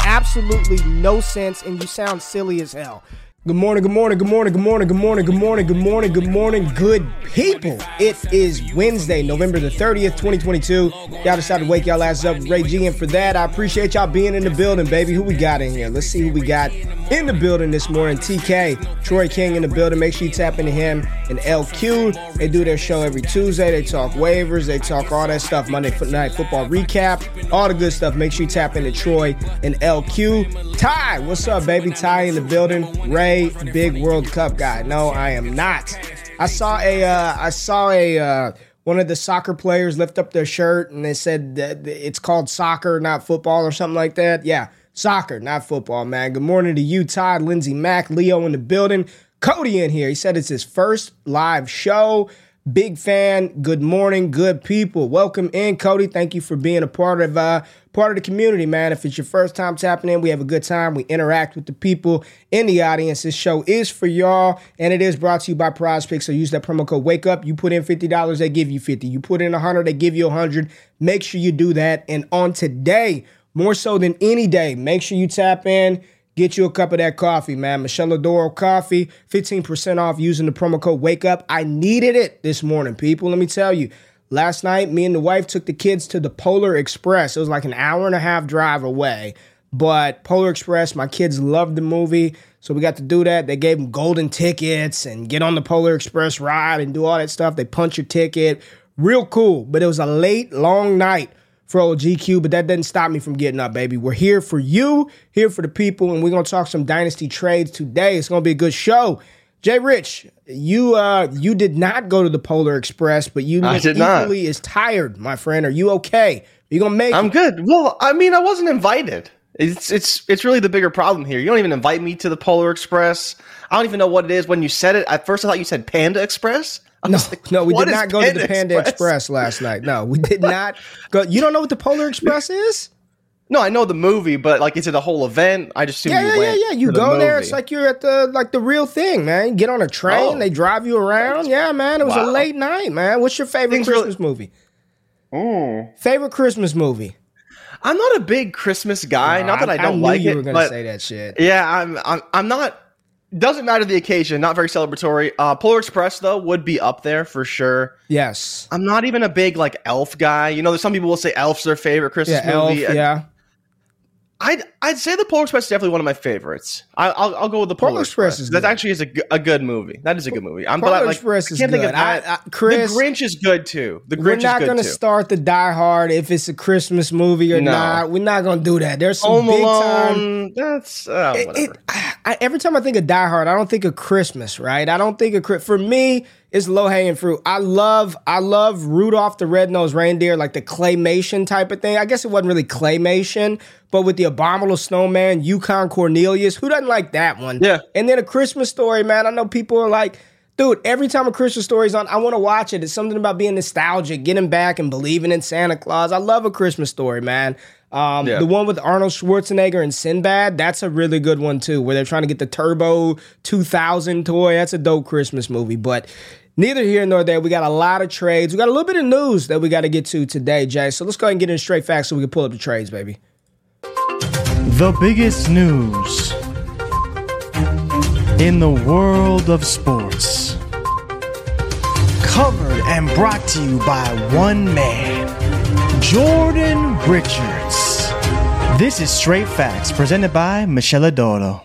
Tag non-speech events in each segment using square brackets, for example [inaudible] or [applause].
absolutely no sense and you sound silly as hell. Good morning, good morning, good morning, good morning, good morning, good morning, good morning, good morning, good people. It is Wednesday, November the 30th, 2022. Y'all decided to wake y'all ass up Ray G. And for that, I appreciate y'all being in the building, baby. Who we got in here? Let's see who we got in the building this morning. TK, Troy King in the building. Make sure you tap into him and LQ. They do their show every Tuesday. They talk waivers, they talk all that stuff. Monday Night Football recap, all the good stuff. Make sure you tap into Troy and LQ. Ty, what's up, baby? Ty in the building. Ray, big World Cup guy. No, I am not. I saw a, uh, I saw a, uh, one of the soccer players lift up their shirt and they said that it's called soccer, not football or something like that. Yeah, soccer, not football, man. Good morning to you, Todd, Lindsey Mack, Leo in the building. Cody in here. He said it's his first live show. Big fan. Good morning, good people. Welcome in, Cody. Thank you for being a part of uh part of the community, man. If it's your first time tapping in, we have a good time. We interact with the people in the audience. This show is for y'all, and it is brought to you by Prize Picks. So use that promo code Wake Up. You put in fifty dollars, they give you fifty. You put in a hundred, they give you a hundred. Make sure you do that. And on today, more so than any day, make sure you tap in. Get you a cup of that coffee, man. Miscela d'Oro coffee, 15% off using the promo code Wake Up. I needed it this morning, people. Let me tell you. Last night, me and the wife took the kids to the Polar Express. It was like an hour and a half drive away. But Polar Express, my kids loved the movie. So we got to do that. They gave them golden tickets and get on the Polar Express ride and do all that stuff. They punch your ticket. Real cool. But it was a late, long night for old GQ, but that doesn't stop me from getting up, baby. We're here for you, here for the people, and we're gonna talk some dynasty trades today. It's gonna be a good show. Jay Rich, you uh you did not go to the Polar Express, but you I did equally not. is tired, my friend. Are you okay? Are you gonna make I'm it? good. Well, I mean, I wasn't invited. It's it's it's really the bigger problem here. You don't even invite me to the Polar Express. I don't even know what it is. When you said it, at first I thought you said Panda Express. I No, like, no, we did not go to the Panda Express? last night. No, we did [laughs] not go. You don't know what the Polar Express is? No, I know the movie, but like, is it a whole event? I just Yeah, you yeah, yeah, yeah. You to the go there, it's like you're at the like the real thing, man. You get on a train, Oh. they drive you around. Yeah, man. It was a late night, man. What's your favorite Things really- Christmas movie? Mm. Favorite Christmas movie? I'm not a big Christmas guy. not that I, don't knew like you it, were gonna say that shit. yeah, I'm, I'm I'm not. Doesn't matter the occasion. Not very celebratory. Uh, Polar Express though would be up there for sure. Yes. I'm not even a big like Elf guy. You know, there's some people will say Elf's their favorite Christmas Yeah, Elf. movie. Yeah. I'd I'd say the Polar Express is definitely one of my favorites. I, I'll I'll go with the Polar, Polar Express is That good. actually is a good movie. That is a good movie. I'm Polar but I, like, Express I can't good. think of I. I, Chris, the Grinch is good too. The Grinch is good. we're not going to start the Die Hard if it's a Christmas movie or No. not. We're not going to do that. There's some Home big time. That's uh, It- whatever. it- I, every time I think of Die Hard, I don't think of Christmas, right? I don't think of for me. It's low hanging fruit. I love, I love Rudolph the Red-Nosed Reindeer, like the claymation type of thing. I guess it wasn't really claymation, but with the Abominable Snowman, Yukon Cornelius, who doesn't like that one? Yeah. And then a Christmas story, man. I know people are like, dude, every time a Christmas story's on, I want to watch it. It's something about being nostalgic, getting back and believing in Santa Claus. I love a Christmas story, man. Um, Yeah. The one with Arnold Schwarzenegger and Sinbad, that's a really good one too, where they're trying to get the Turbo 2000 toy. That's a dope Christmas movie. But neither here nor there. We got a lot of trades. We got a little bit of news that we got to get to today, Jay. So let's go ahead and get in straight facts so we can pull up the trades, baby. The biggest news. in the world of sports. Covered and brought to you by one man, Jordan Richards. This is Straight Facts, presented by Miscela d'Oro.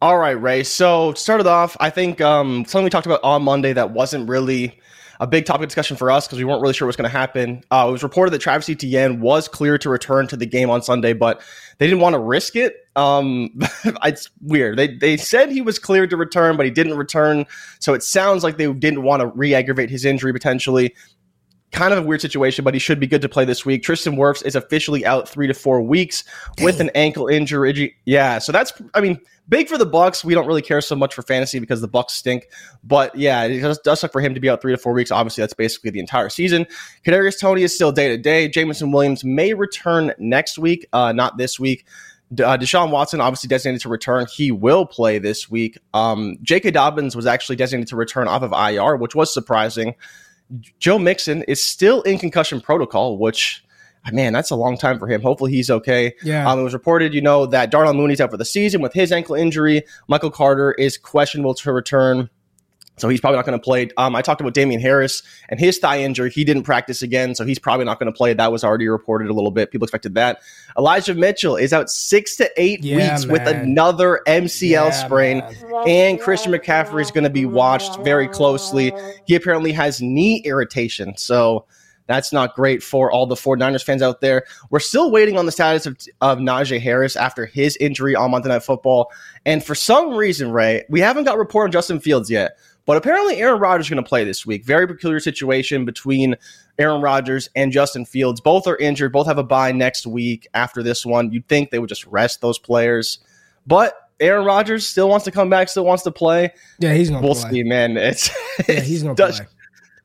All right, Ray. So to start it off, I think um, something we talked about on Monday that wasn't really a big topic of discussion for us because we weren't really sure what's going to happen. Uh, it was reported that Travis Etienne was clear to return to the game on Sunday, but they didn't want to risk it. Um, [laughs] it's weird. They they said he was cleared to return, but he didn't return. So it sounds like they didn't want to re-aggravate his injury potentially. Kind of a weird situation, but he should be good to play this week. Tristan Wirfs is officially out three to four weeks Dang. with an ankle injury. Yeah, so that's I mean big for the Bucs. We don't really care so much for fantasy because the Bucs stink. But yeah, it does, does suck for him to be out three to four weeks. Obviously, that's basically the entire season. Kadarius Toney is still day to day. Jameson Williams may return next week, uh, not this week. Uh, Deshaun Watson obviously designated to return. He will play this week. Um, J.K. Dobbins was actually designated to return off of IR, which was surprising. Joe Mixon is still in concussion protocol, which man, that's a long time for him. Hopefully he's okay. Yeah. Um, it was reported, you know, that Darnell Mooney's out for the season with his ankle injury. Michael Carter is questionable to return. So he's probably not going to play. Um, I talked about Damien Harris and his thigh injury. He didn't practice again, so he's probably not going to play. That was already reported a little bit. People expected that. Elijah Mitchell is out six to eight yeah, weeks man. with another MCL yeah, sprain, man. and Christian McCaffrey is going to be watched very closely. He apparently has knee irritation, so that's not great for all the 49ers fans out there. We're still waiting on the status of, of Najee Harris after his injury on Monday Night Football. And for some reason, Ray, we haven't got a report on Justin Fields yet. But apparently, Aaron Rodgers is going to play this week. Very peculiar situation between Aaron Rodgers and Justin Fields. Both are injured. Both have a bye next week after this one. You'd think they would just rest those players. But Aaron Rodgers still wants to come back, still wants to play. Yeah, he's going to we'll play. see, man. It's, yeah, he's going [laughs] to play.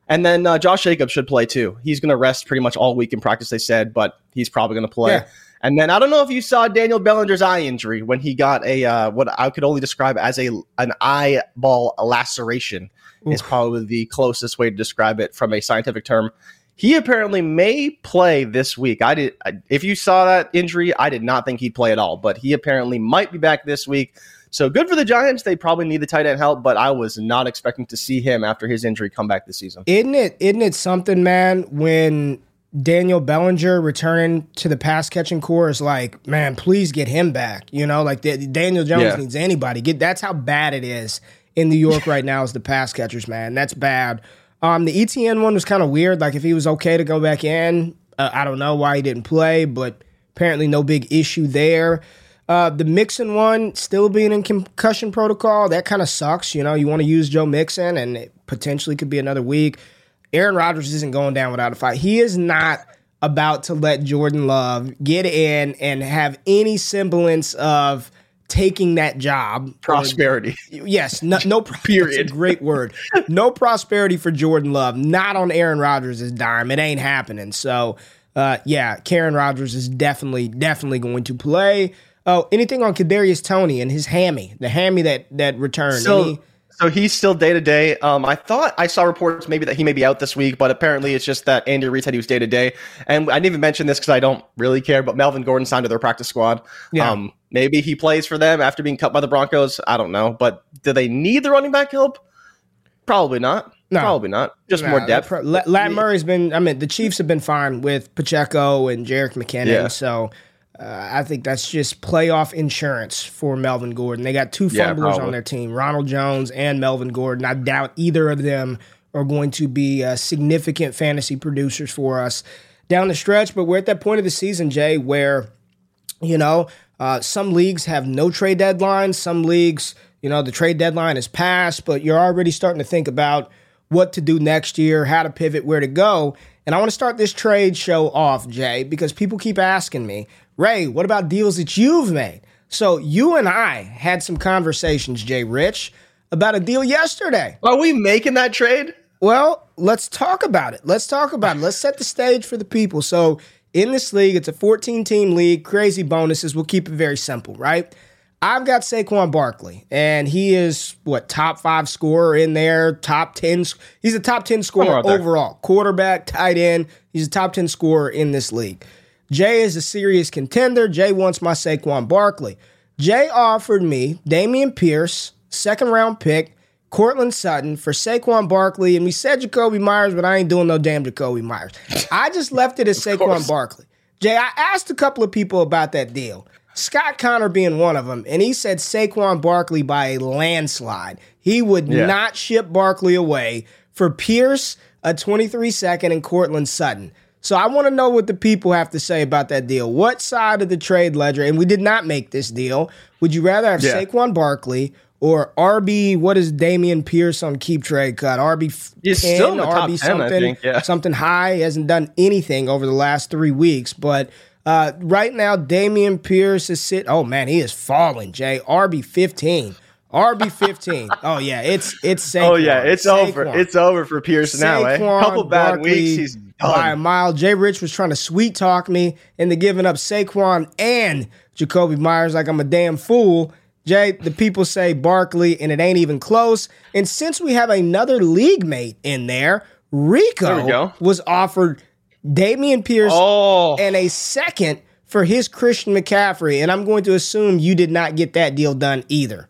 And then uh, Josh Jacobs should play too. He's going to rest pretty much all week in practice, they said, but he's probably going to play. Yeah. And then I don't know if you saw Daniel Bellinger's eye injury when he got a uh, what I could only describe as a an eyeball laceration Oof. is probably the closest way to describe it from a scientific term. He apparently may play this week. I did. If you saw that injury, I did not think he'd play at all, but he apparently might be back this week. So good for the Giants. They probably need the tight end help, but I was not expecting to see him after his injury come back this season. Isn't it? Isn't it something, man? When Daniel Bellinger returning to the pass catching core is like, man, please get him back. You know, like the, Daniel Jones yeah. needs anybody. Get that's how bad it is in New York right now. Is the pass catchers, man? That's bad. Um, the Etienne one was kind of weird. Like if he was okay to go back in, uh, I don't know why he didn't play, but apparently no big issue there. Uh, the Mixon one still being in concussion protocol, that kind of sucks. You know, you want to use Joe Mixon, and it potentially could be another week. Aaron Rodgers isn't going down without a fight. He is not about to let Jordan Love get in and have any semblance of taking that job. Prosperity. Or, yes, no, no [laughs] period. great word. No prosperity for Jordan Love. Not on Aaron Rodgers' dime. It ain't happening. So, uh, yeah, Karen Rodgers is definitely, definitely going to play. Oh, anything on Kadarius Toney and his hammy, the hammy that that returned. So, Any- so he's still day to day. Um, I thought I saw reports maybe that he may be out this week, but apparently it's just that Andy Reid said he was day to day. And I didn't even mention this because I don't really care. But Melvin Gordon signed to their practice squad. Yeah. Um, maybe he plays for them after being cut by the Broncos. I don't know. But do they need the running back help? Probably not. No. Probably not. Just nah, more depth. Pro- Lat Murray's been. I mean, the Chiefs have been fine with Pacheco and Jerick McKinnon. Yeah. So uh, I think that's just playoff insurance for Melvin Gordon. They got two fumblers yeah, on their team, Ronald Jones and Melvin Gordon. I doubt either of them are going to be uh, significant fantasy producers for us down the stretch. But we're at that point of the season, Jay, where, you know, uh, some leagues have no trade deadlines. Some leagues, you know, the trade deadline is passed, but you're already starting to think about what to do next year, how to pivot, where to go. And I want to start this trade show off, Jay, because people keep asking me, Ray, what about deals that you've made? So you and I had some conversations, Jay Rich, about a deal yesterday. Are we making that trade? Well, let's talk about it. Let's talk about it. Let's set the stage for the people. So in this league, it's a 14 team league, crazy bonuses. We'll keep it very simple, right? I've got Saquon Barkley, and he is what top five scorer in there, top 10. He's a top 10 scorer overall, quarterback, tight end. He's a top 10 scorer in this league. Jay is a serious contender. Jay wants my Saquon Barkley. Jay offered me Dameon Pierce, second round pick, Courtland Sutton for Saquon Barkley, and we said Jakobi Meyers, but I ain't doing no damn Jakobi Meyers. I just left it as [laughs] Saquon course. Barkley. Jay, I asked a couple of people about that deal. Scott Connor being one of them, and he said Saquon Barkley by a landslide. He would Yeah. not ship Barkley away for Pierce, a 23 second, and Courtland Sutton. So I want to know what the people have to say about that deal. What side of the trade ledger, and we did not make this deal, would you rather have Yeah. Saquon Barkley or RB, what is Dameon Pierce on keep trade cut? RB He's 10, still in the top RB 10, I something, think, yeah. something high. He hasn't done anything over the last three weeks, but uh, right now Dameon Pierce is sit. Oh man, he is falling. Jay RB fifteen, RB [laughs] fifteen. oh yeah, it's it's Saquon. Oh yeah, it's over. It's over for Pierce now. Eh? Saquon Couple bad Barkley weeks, he's by a mile. Jay Rich was trying to sweet talk me into giving up Saquon and Jakobi Meyers like I'm a damn fool. Jay, the people say Barkley, and it ain't even close. And since we have another league mate in there, Rico There was offered Dameon Pierce Oh, and a second for his Christian McCaffrey. And I'm going to assume you did not get that deal done either.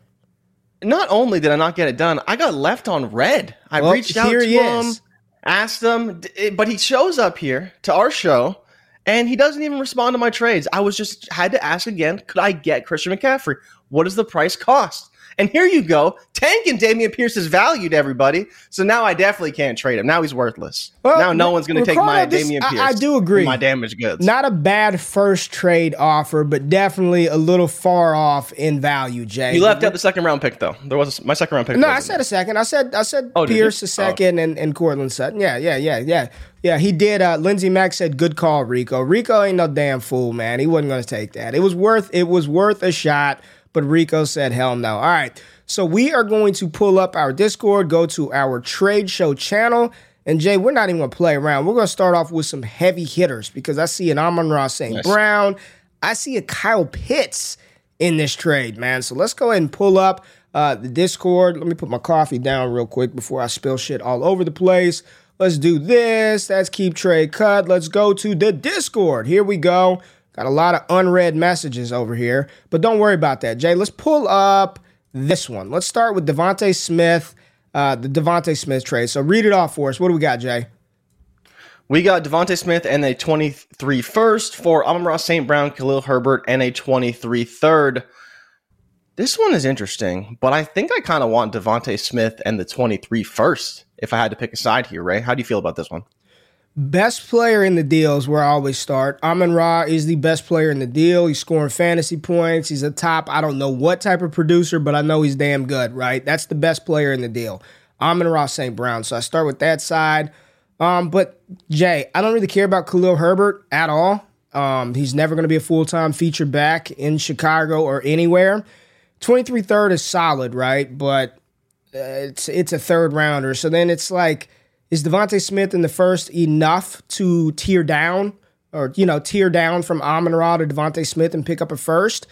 not only did I not get it done, I got left on red. I Well, reached out to him, is. Asked him, d- it- but he shows up here to our show, and he doesn't even respond to my trades. I was just had to ask again: Could I get Christian McCaffrey? What does the price cost? And here you go, Tank and Dameon Pierce is valued, everybody. So now I definitely can't trade him. Now he's worthless. Well, now no one's going to take my this- Dameon Pierce. I do agree. My damaged goods. Not a bad first trade offer, but definitely a little far off in value, Jay. you left out the second round pick though. There was a, my second round pick. No, I said a second. I said I said Oh, Pierce a second and, and Courtland Sutton. Yeah, yeah, yeah, yeah. Yeah, he did. Uh, Lindsey Mack said, "Good call, Rico. Rico ain't no damn fool, man. He wasn't going to take that. It was worth it was worth a shot, but Rico said, hell no. All right, so we are going to pull up our Discord, go to our trade show channel, and Jay, we're not even going to play around. We're going to start off with some heavy hitters because I see an Amon-Ra St. Brown, I see a Kyle Pitts in this trade, man. So let's go ahead and pull up uh, the Discord. Let me put my coffee down real quick before I spill shit all over the place. Let's do this. That's keep trade cut. Let's go to the Discord. Here we go. Got a lot of unread messages over here, but don't worry about that, Jay. Let's pull up this one. Let's start with DeVonta Smith, uh, the DeVonta Smith trade. So read it off for us. What do we got, Jay? We got DeVonta Smith and a 23 first for Amon St. Brown, Khalil Herbert, and a 23 third. This one is interesting, but I think I kind of want DeVonta Smith and the 23 first if I had to pick a side here, Ray. How do you feel about this one? Best player in the deal is where I always start. Amon Ra is the best player in the deal. He's scoring fantasy points. He's a top, I don't know what type of producer, but I know he's damn good, right? That's the best player in the deal. Amon Ra St. Brown. So I start with that side. Um, but Jay, I don't really care about Khalil Herbert at all. Um, he's never going to be a full time feature back in Chicago or anywhere. 23 third is solid, right? But uh, it's it's a third rounder. So then it's like, is DeVonta Smith in the first enough to tear down or you know tear down from Amon Ra to DeVonta Smith and pick up a first?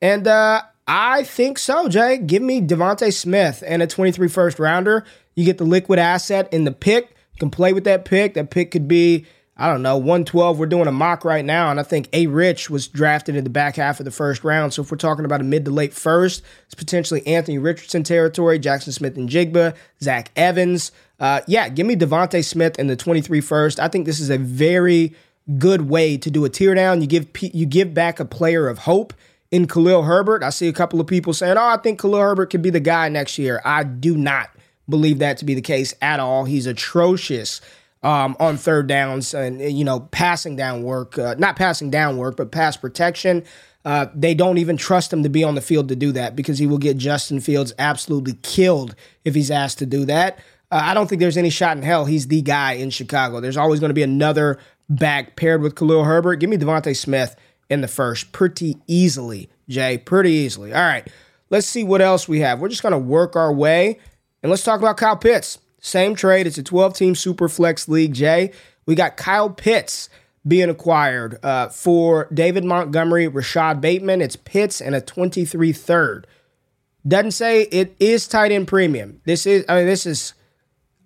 And uh, I think so, Jay. Give me DeVonta Smith and a 23 first rounder. You get the liquid asset in the pick. You can play with that pick. That pick could be, I don't know, 112. We're doing a mock right now, and I think A Rich was drafted in the back half of the first round. So if we're talking about a mid to late first, it's potentially Anthony Richardson territory, Jaxon Smith-Njigba, Zach Evans. Uh, yeah, give me DeVonta Smith and the 23 first. I think this is a very good way to do a tear down. You give you give back a player of hope in Khalil Herbert. I see a couple of people saying, "Oh, I think Khalil Herbert could be the guy next year." I do not believe that to be the case at all. He's atrocious um, on third downs and you know passing down work, uh, not passing down work, but pass protection. Uh, they don't even trust him to be on the field to do that because he will get Justin Fields absolutely killed if he's asked to do that. Uh, I don't think there's any shot in hell he's the guy in Chicago. There's always going to be another back paired with Khalil Herbert. Give me DeVonta Smith in the first pretty easily, Jay, pretty easily. All right, let's see what else we have. We're just going to work our way and let's talk about Kyle Pitts. Same trade. It's a 12 team super flex league, Jay. We got Kyle Pitts being acquired uh, for David Montgomery, Rashod Bateman. It's Pitts and a 23 third. Doesn't say it is tight end premium. This is, I mean, this is,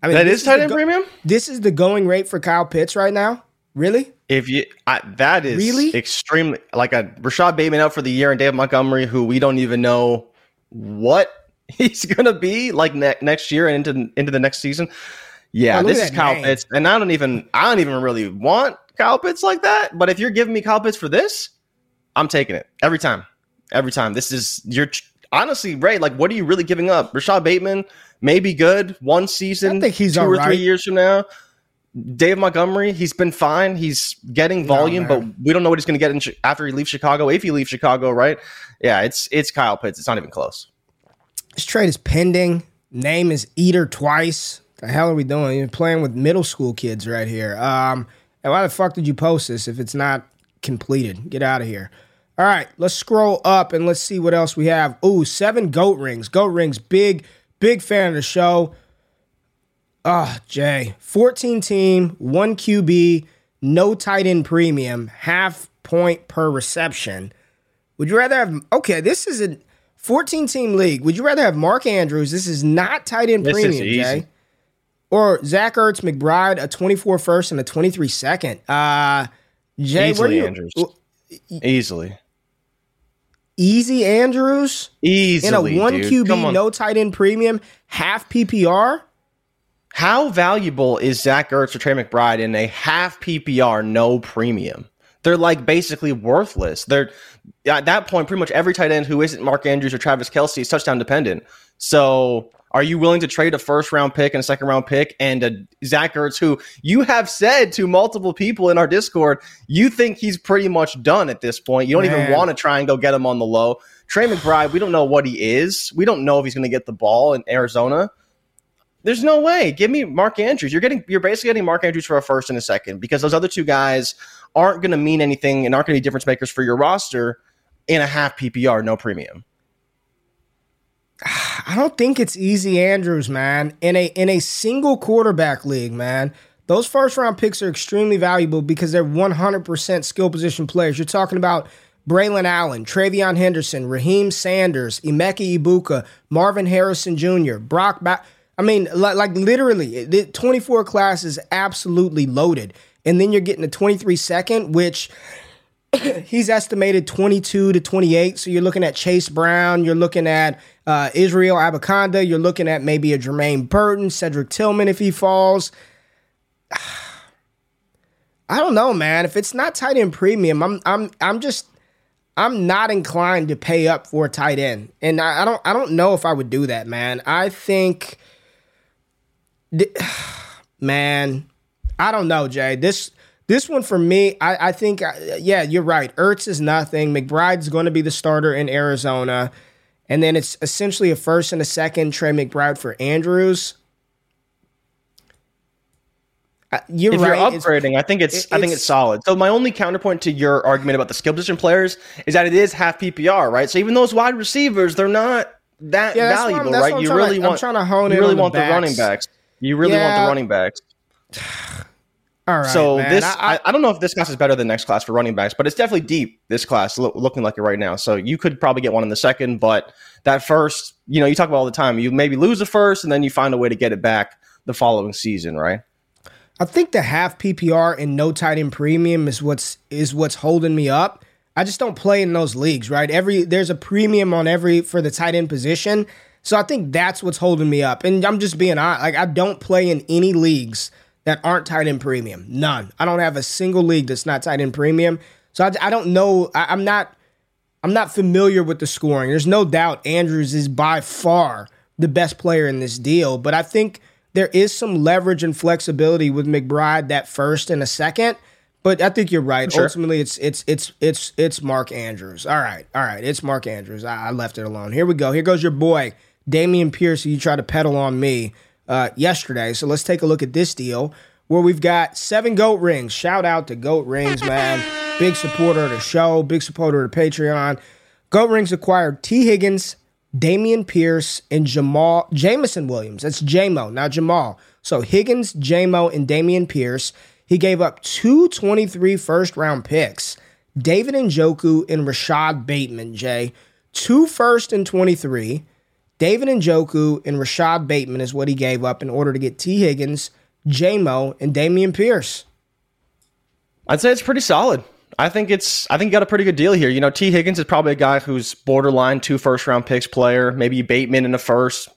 I mean, That is tight end go- premium? This is the going rate for Kyle Pitts right now. Really? If you I, that is Really? extremely like a Rashod Bateman out for the year and Dave Montgomery, who we don't even know what [laughs] he's gonna be like ne- next year and into into the next season. Yeah, Oh, this is Kyle name. Pitts, and I don't even I don't even really want Kyle Pitts like that. But if you're giving me Kyle Pitts for this, I'm taking it every time. Every time. This is you're honestly Ray. Like, what are you really giving up? Rashod Bateman may be good one season, I think he's two or alright. three years from now. Dave Montgomery, he's been fine. He's getting volume, but we don't know what he's going to get in after he leaves Chicago. If he leaves Chicago, right? Yeah, it's it's Kyle Pitts. It's not even close. This trade is pending. Name is Eater twice. The hell are we doing? You're playing with middle school kids right here. Um, and why the fuck did you post this if it's not completed? Get out of here. All right, let's scroll up and let's see what else we have. Ooh, seven goat rings. Goat rings, big, big fan of the show. Ah, Jay. 14 team, one QB, no tight end premium, half point per reception. Would you rather have okay, this is a 14 team league. Would you rather have Mark Andrews? This is not tight end This is premium. Jay. Or Zach Ertz McBride, a 24 first and a 23 second. Uh Jay, where do you Andrews. Easily, easy Andrews easily. in a one dude. QB, no tight end premium, half PPR? How valuable is Zach Ertz or Trey McBride in a half PPR, no premium? They're like basically worthless. They're at that point, pretty much every tight end who isn't Mark Andrews or Travis Kelce is touchdown dependent. So, are you willing to trade a first round pick and a second round pick and a Zach Ertz, who you have said to multiple people in our Discord, you think he's pretty much done at this point? You don't even want to try and go get him on the low. Trey [sighs] McBride, we don't know what he is. We don't know if he's going to get the ball in Arizona. There's no way. Give me Mark Andrews. You're getting you're basically getting Mark Andrews for a first and a second because those other two guys aren't going to mean anything and aren't going to be difference makers for your roster in a half PPR, no premium. I don't think it's easy Andrews, man. In a in a single quarterback league, man. Those first round picks are extremely valuable because they're 100% skill position players. You're talking about Braelon Allen, TreVeyon Henderson, Raheim Sanders, Emeka Egbuka, Marvin Harrison Jr., Brock ba- I mean, like, like literally, the 24 class is absolutely loaded. And then you're getting a 23 second, which [coughs] he's estimated 22 to 28. So you're looking at Chase Brown, you're looking at uh, Israel Abanikanda, you're looking at maybe a Jermaine Burton, Cedric Tillman if he falls. [sighs] I don't know, man. If it's not tight end premium, I'm I'm I'm just I'm not inclined to pay up for a tight end, and I, I don't I don't know if I would do that, man. I think, [sighs] th- [sighs] man, I don't know, Jay. This this one for me, I, I think, uh, yeah, you're right. Ertz is nothing. McBride's going to be the starter in Arizona, and then it's essentially a first and a second. Trey McBride for Andrews. Uh, You're If right. you're It's- upgrading, I think it's, it- I think it's- it's solid. So my only counterpoint to your argument about the skill position players is that it is half PPR, right? So even those wide receivers, they're not that Yeah, that's what I'm- valuable, right? You trying to- really I'm want trying to hone you in really on the want the, running backs. backs. You really want the running backs. [sighs] [sighs] All right, so man. this, I- I, I, don't know if this class is better than next class for running backs, but it's definitely deep. This class lo- looking like it right now. So you could probably get one in the second, but that first, you know, you talk about all the time. You maybe lose the first, and then you find a way to get it back the following season, right? I think the half PPR and no tight end premium is what's is what's holding me up. I just don't play in those leagues, right? Every there's a premium on every for the tight end position. So I think that's what's holding me up. And I'm just being honest, like I don't play in any leagues that aren't tight end premium. None. I don't have a single league that's not tight end premium. So I, I don't know. I, I'm not I'm not familiar with the scoring. There's no doubt Andrews is by far the best player in this deal, but I think there is some leverage and flexibility with McBride that first and a second. But I think you're right. Sure. Ultimately, it's it's it's it's it's Mark Andrews. All right, all right. It's Mark Andrews. I, I left it alone. Here we go. Here goes your boy Dameon Pierce. You try to pedal on me uh, yesterday. So let's take a look at this deal where we've got seven goat rings. Shout out to Goat Rings, [laughs] man. Big supporter of the show. Big supporter of the Patreon. Goat Rings acquired T. Higgins, Dameon Pierce, and Jamal Jameson Williams. That's JMO, not Jamal. So Higgins, JMO, and Dameon Pierce. He gave up two 23 first round picks. David Njoku and Rashod Bateman, Jay. Two first and 23. David Njoku and Rashod Bateman is what he gave up in order to get T. Higgins, JMO, and Dameon Pierce. I'd say it's pretty solid. I think it's I think you got a pretty good deal here. You know, T. Higgins is probably a guy who's borderline two first round picks player, maybe Bateman in the first.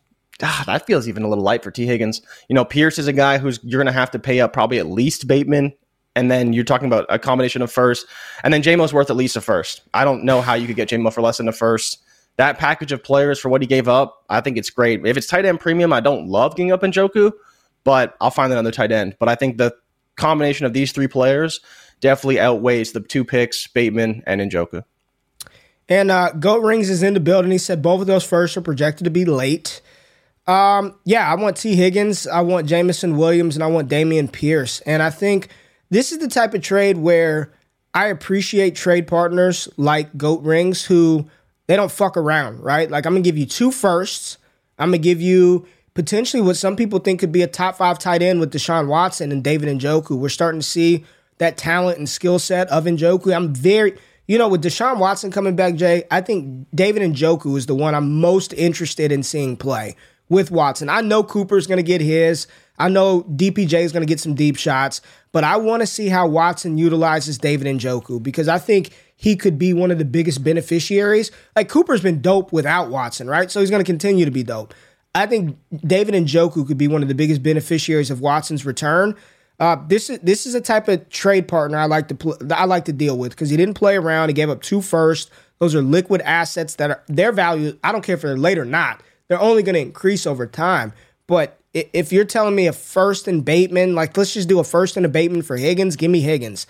Ah, that feels even a little light for T. Higgins. You know, Pierce is a guy who's you're gonna have to pay up probably at least Bateman. And then you're talking about a combination of first. And then JMO's worth at least a first. I don't know how you could get JMO for less than a first. That package of players for what he gave up, I think it's great. If it's tight end premium, I don't love giving up Njoku, but I'll find another tight end. But I think the combination of these three players definitely outweighs the two picks, Bateman and Njoku. And uh, Goat Rings is in the building. He said both of those first are projected to be late. Um, yeah, I want T. Higgins, I want Jameson Williams, and I want Dameon Pierce. And I think this is the type of trade where I appreciate trade partners like Goat Rings who they don't fuck around, right? Like I'm gonna give you two firsts. I'm gonna give you potentially what some people think could be a top five tight end with Deshaun Watson and David Njoku. We're starting to see that talent and skill set of Njoku. I'm very, you know, with Deshaun Watson coming back, Jay, I think David Njoku is the one I'm most interested in seeing play with Watson. I know Cooper's going to get his. I know DPJ is going to get some deep shots, but I want to see how Watson utilizes David Njoku because I think he could be one of the biggest beneficiaries. Like Cooper's been dope without Watson, right? So he's going to continue to be dope. I think David Njoku could be one of the biggest beneficiaries of Watson's return. Uh, this is this is a type of trade partner I like to pl- I like to deal with because he didn't play around. He gave up two first. Those are liquid assets that are their value. I don't care if they're late or not. They're only going to increase over time. But if you're telling me a first and Bateman, like let's just do a first and a Bateman for Higgins, give me Higgins.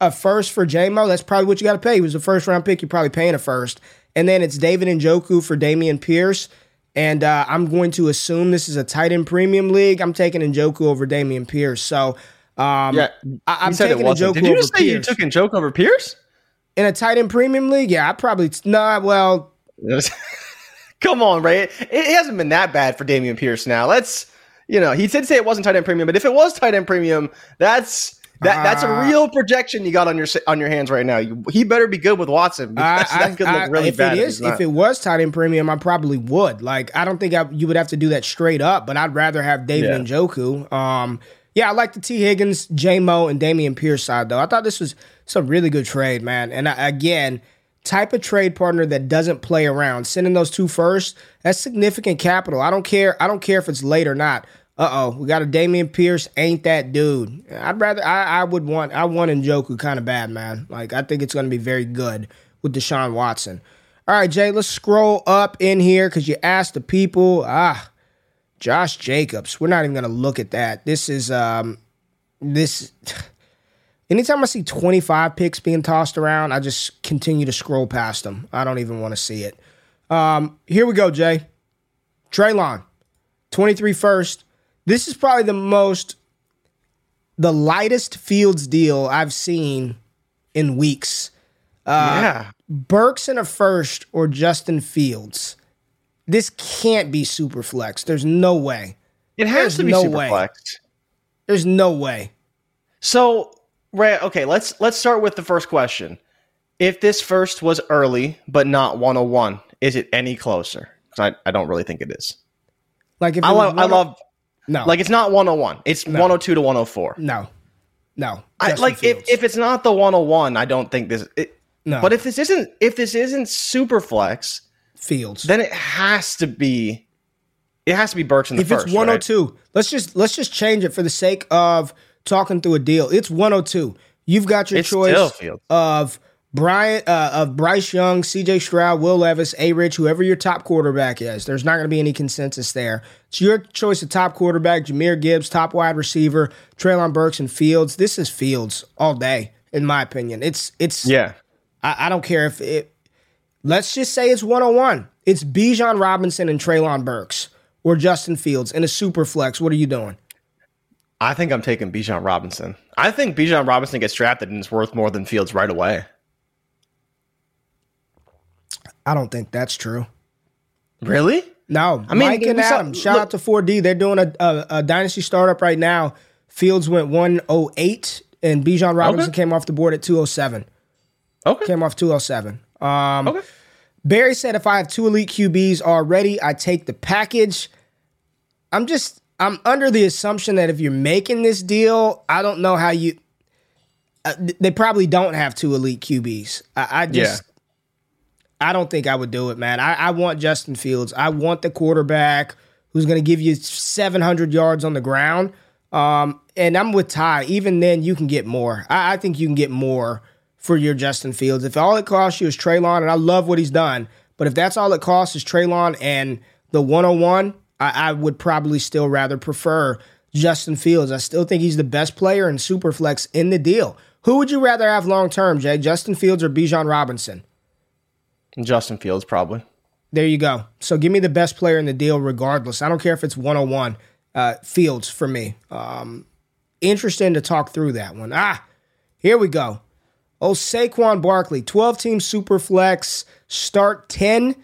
A first for JMO, that's probably what you got to pay. He was a first round pick. You're probably paying a first. And then it's David Njoku for Dameon Pierce. And uh, I'm going to assume this is a tight end premium league. I'm taking Njoku over Dameon Pierce. So um, yeah, I, am taking Njoku Did you just say Pierce. you took Njoku over Pierce in a tight end premium league? Yeah, I probably not. Well, [laughs] come on, Ray. It, it, hasn't been that bad for Dameon Pierce. Now let's, you know, he did say it wasn't tight end premium, but if it was tight end premium, that's that that's a ah. real projection you got on your on your hands right now. You, he better be good with Watson. Because I, [laughs] that could look really if bad. It is, if, if it was tight end premium, I probably would. Like, I don't think I, you would have to do that straight up, but I'd rather have David yeah. Njoku. Um, yeah, I like the T Higgins, J Mo, and Dameon Pierce side though. I thought this was some really good trade, man. And I, again, type of trade partner that doesn't play around. Sending those two first, that's significant capital. I don't care. I don't care if it's late or not uh oh, we got a Dameon Pierce, ain't that dude. I'd rather I, I would want I want Njoku kind of bad, man. Like I think it's gonna be very good with Deshaun Watson. All right, Jay, let's scroll up in here because you asked the people. Ah, Josh Jacobs. We're not even gonna look at that. This is um this [sighs] anytime I see 25 picks being tossed around, I just continue to scroll past them. I don't even want to see it. Um, here we go, Jay. Treylon, 23 first, this is probably the most, the lightest Fields deal I've seen in weeks. Uh, yeah. Burks in a first or Justin Fields. This can't be super flex. There's no way. It has There's to be no super way. flex. There's no way. So, right, okay, let's let's start with the first question. If this first was early but not 101, is it any closer? Because I, I don't really think it is. Like if I love, I love no. Like it's not 101. It's no. 102 to 104. No. No. I, like if, if it's not the 101, I don't think this it, No. But if this isn't if this isn't super flex Fields, then it has to be it has to be Burks in the if first. If it's 102, right? let's just let's just change it for the sake of talking through a deal. It's 102. You've got your it's choice of Brian uh, of Bryce Young, C.J. Stroud, Will Levis, A. Rich, whoever your top quarterback is. There's not going to be any consensus there. It's your choice of top quarterback: Jahmyr Gibbs, top wide receiver, Treylon Burks, and Fields. This is Fields all day, in my opinion. It's it's yeah. I, I don't care if it. Let's just say it's one on one. It's Bijan Robinson and Treylon Burks or Justin Fields in a super flex. What are you doing? I think I'm taking Bijan Robinson. I think Bijan Robinson gets drafted and is worth more than Fields right away. I don't think that's true. Really? No. I mean, Mike and Adam, saw, shout look, out to 4D. They're doing a, a, a, dynasty startup right now. Fields went 108, and Bijan Robinson okay. came off the board at 207. Okay. Came off 207. Um, okay. Barry said, if I have two elite QBs already, I take the package. I'm just, I'm under the assumption that if you're making this deal, I don't know how you. uh, they probably don't have two elite QBs. I, I just. I don't think I would do it, man. I, I want Justin Fields. I want the quarterback who's going to give you 700 yards on the ground. Um, and I'm with Ty. Even then, you can get more. I, I, think you can get more for your Justin Fields. If all it costs you is Treylon, and I love what he's done, but if that's all it costs is Treylon and the 101, I, I would probably still rather prefer Justin Fields. I still think he's the best player in Superflex in the deal. Who would you rather have long term, Jay? Justin Fields or Bijan Robinson? Justin Fields, probably. There you go. So give me the best player in the deal, regardless. I don't care if it's 101. Uh, Fields for me. Um, interesting to talk through that one. Ah, here we go. Oh, Saquon Barkley, 12 team super flex, start 10.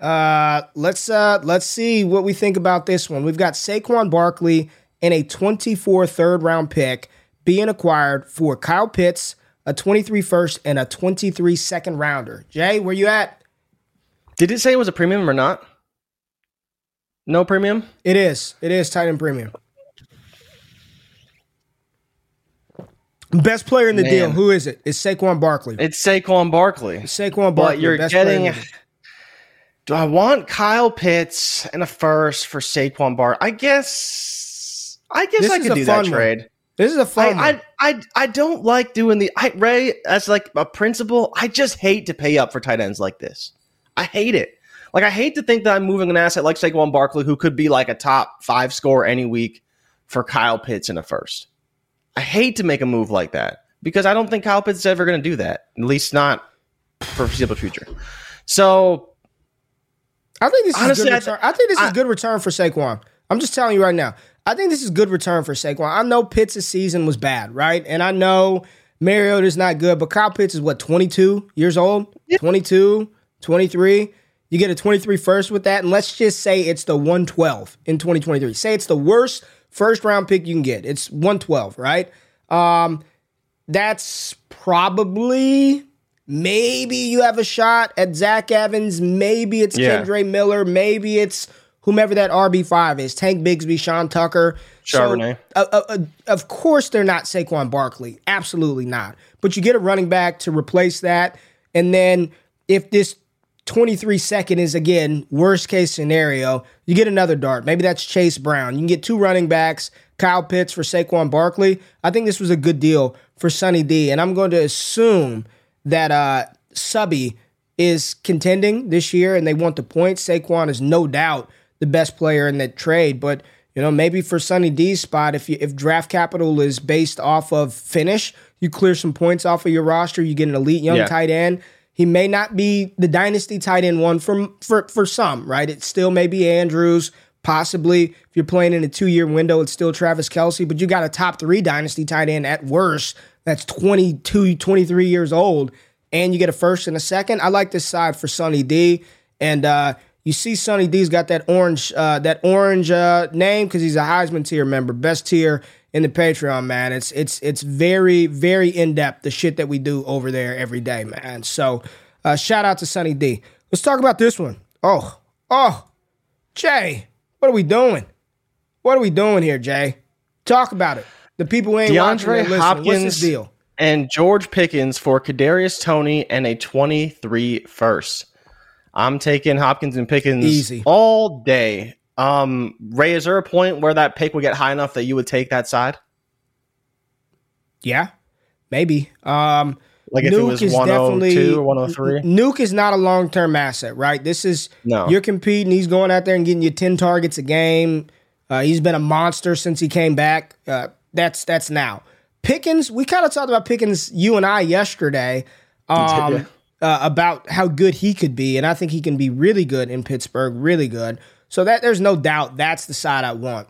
Uh, let's uh, let's see what we think about this one. We've got Saquon Barkley and a 24 third round pick being acquired for Kyle Pitts, a 23 first, and a 23 second rounder. Jay, where you at? Did it say it was a premium or not? No premium? It is. It is tight end premium. Best player in the Man. deal. Who is it? It's Saquon Barkley. It's Saquon Barkley. It's Saquon Barkley. But you're getting. Do I want Kyle Pitts and a first for Saquon Bar? I guess. I guess this I could do that one. This is a fun. I, I, I I don't like doing the I Ray as like a principle. I just hate to pay up for tight ends like this. I hate it. Like I hate to think that I'm moving an asset like Saquon Barkley, who could be like a top five score any week, for Kyle Pitts in a first. I hate to make a move like that because I don't think Kyle Pitts is ever going to do that. At least not for foreseeable future. So I think this is honestly, good return. I, I think this is I, good return for Saquon. I'm just telling you right now. I think this is good return for Saquon. I know Pitts' season was bad, right? And I know Mariota's not good, but Kyle Pitts is what, 22 years old? Yeah. 22, 23. You get a 23 first with that, and let's just say it's the 112 in 2023. Say it's the worst first round pick you can get. It's 112, right? Um, that's probably maybe you have a shot at Zach Evans. Maybe it's yeah. Kendre Miller. Maybe it's whomever that RB5 is Tank Bigsby, Sean Tucker. Charbonnet. So, uh, uh, uh, of course, they're not Saquon Barkley. Absolutely not. But you get a running back to replace that. And then if this 23 second is again worst case scenario. You get another dart. Maybe that's Chase Brown. You can get two running backs, Kyle Pitts for Saquon Barkley. I think this was a good deal for Sunny D, and I'm going to assume that uh, Subby is contending this year, and they want the points. Saquon is no doubt the best player in that trade, but you know maybe for Sunny D's spot, if you if draft capital is based off of finish, you clear some points off of your roster. You get an elite young yeah. tight end he may not be the dynasty tight end one for, for, for some, right? It still may be Andrews. Possibly, if you're playing in a two year window, it's still Travis Kelce, but you got a top three dynasty tight end at worst that's 22, 23 years old, and you get a first and a second. I like this side for Sunny D. And uh, you see Sunny D's got that orange uh, that orange uh, name because he's a Heisman tier member, best tier in the Patreon, man. It's it's it's very very in depth the shit that we do over there every day, man. So uh, shout out to Sunny D. Let's talk about this one. Oh oh, Jay, what are we doing? What are we doing here, Jay? Talk about it. The people ain't DeAndre watching, Hopkins What's deal? And George Pickens for Kadarius Toney and a 23 first. I'm taking Hopkins and Pickens Easy. all day. Um, Ray, is there a point where that pick would get high enough that you would take that side? Yeah, maybe. Um, like if Nuke it was 102 or 103? Nuke is not a long term asset, right? This is, no. you're competing. He's going out there and getting you 10 targets a game. Uh, he's been a monster since he came back. Uh, that's that's now. Pickens, we kind of talked about Pickens, you and I, yesterday. [laughs] Um, uh, about how good he could be, and I think he can be really good in Pittsburgh, really good. So that there's no doubt that's the side I want.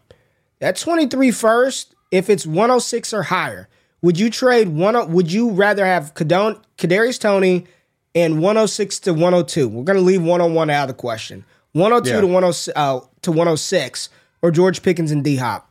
That 23 first, if it's 106 or higher, would you trade one? Would you rather have Kadon, Kadarius Toney and 106 to 102? We're gonna leave 101 out of the question. 102 yeah. to 106 uh, to 106 or George Pickens and D Hop.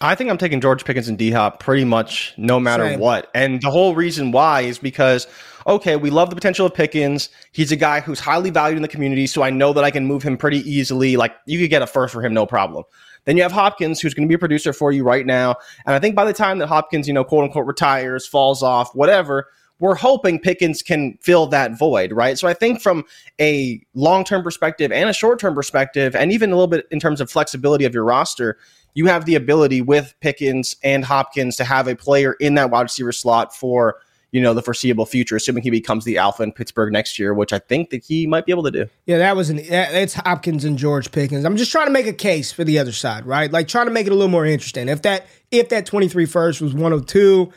I think I'm taking George Pickens and D Hop pretty much no matter Same. what. And the whole reason why is because, okay, we love the potential of Pickens. He's a guy who's highly valued in the community, so I know that I can move him pretty easily. Like, you could get a first for him, no problem. Then you have Hopkins, who's going to be a producer for you right now. And I think by the time that Hopkins, you know, quote unquote, retires, falls off, whatever, we're hoping Pickens can fill that void, right? So I think from a long term perspective and a short term perspective, and even a little bit in terms of flexibility of your roster, you have the ability with Pickens and Hopkins to have a player in that wide receiver slot for you know the foreseeable future, assuming he becomes the alpha in Pittsburgh next year, which I think that he might be able to do. Yeah, that was an it's Hopkins and George Pickens. I'm just trying to make a case for the other side, right? Like trying to make it a little more interesting. If that if that 23 first was 102,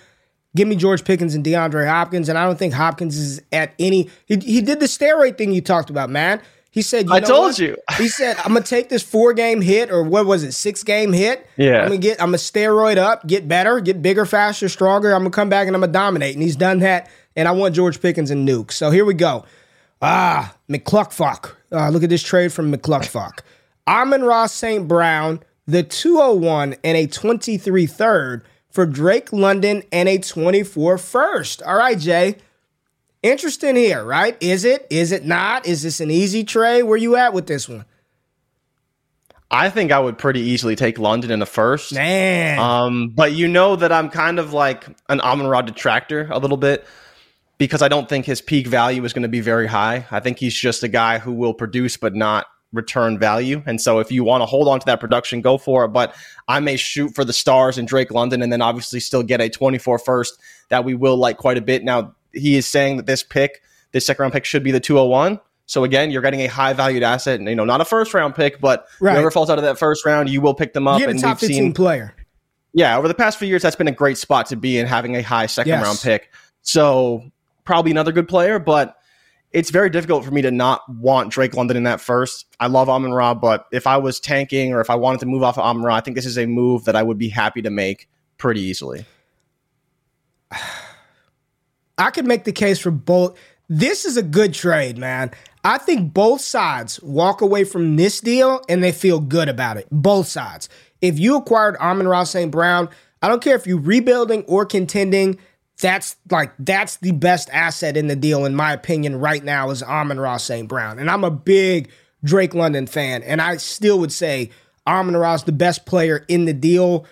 give me George Pickens and DeAndre Hopkins, and I don't think Hopkins is at any. He, he did the steroid thing you talked about, man. He said, you I told what? you. He said, I'm gonna take this four game hit, or what was it, six game hit? Yeah. I'm gonna get, I'm gonna steroid up, get better, get bigger, faster, stronger. I'm gonna come back and I'm gonna dominate. And he's done that. And I want George Pickens and Nuke. So here we go. Ah, McCluckfuck. Uh, look at this trade from McCluckfuck. Amon-Ra St. Brown, the 201 and a 23 third for Drake London and a 24 first. All right, Jay. Interesting here, right? Is it? Is it not? Is this an easy trade? Where you at with this one? I think I would pretty easily take London in the first. Man. Um, but you know that I'm kind of like an Amon Ra detractor a little bit because I don't think his peak value is going to be very high. I think he's just a guy who will produce but not return value. And so if you want to hold on to that production, go for it. But I may shoot for the stars in Drake London and then obviously still get a 24 first that we will like quite a bit. Now, he is saying that this pick, this second round pick, should be the 201. So again, you're getting a high valued asset, and you know, not a first round pick, but Right. whoever falls out of that first round, you will pick them up. you get a and top we've 15 seen player. yeah, over the past few years, that's been a great spot to be in having a high second Yes. round pick. So probably another good player, but it's very difficult for me to not want Drake London in that first. I love Amon Ra, but if I was tanking or if I wanted to move off of Amon Ra, I think this is a move that I would be happy to make pretty easily. [sighs] [sighs] [sighs] I could make the case for both. This is a good trade, man. I think both sides walk away from this deal and they feel good about it. Both sides. If you acquired Amon-Ra St. Brown, I don't care if you're rebuilding or contending. That's like that's the best asset in the deal, in my opinion, right now is Amon-Ra St. Brown. And I'm a big Drake London fan, and I still would say Amon-Ra's the best player in the deal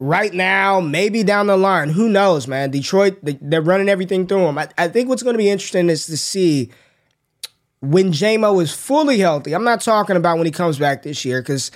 right now, maybe down the line. Who knows, man? Detroit, they, they're running everything through him. I, I think what's going to be interesting is to see when JMO is fully healthy. I'm not talking about when he comes back this year, because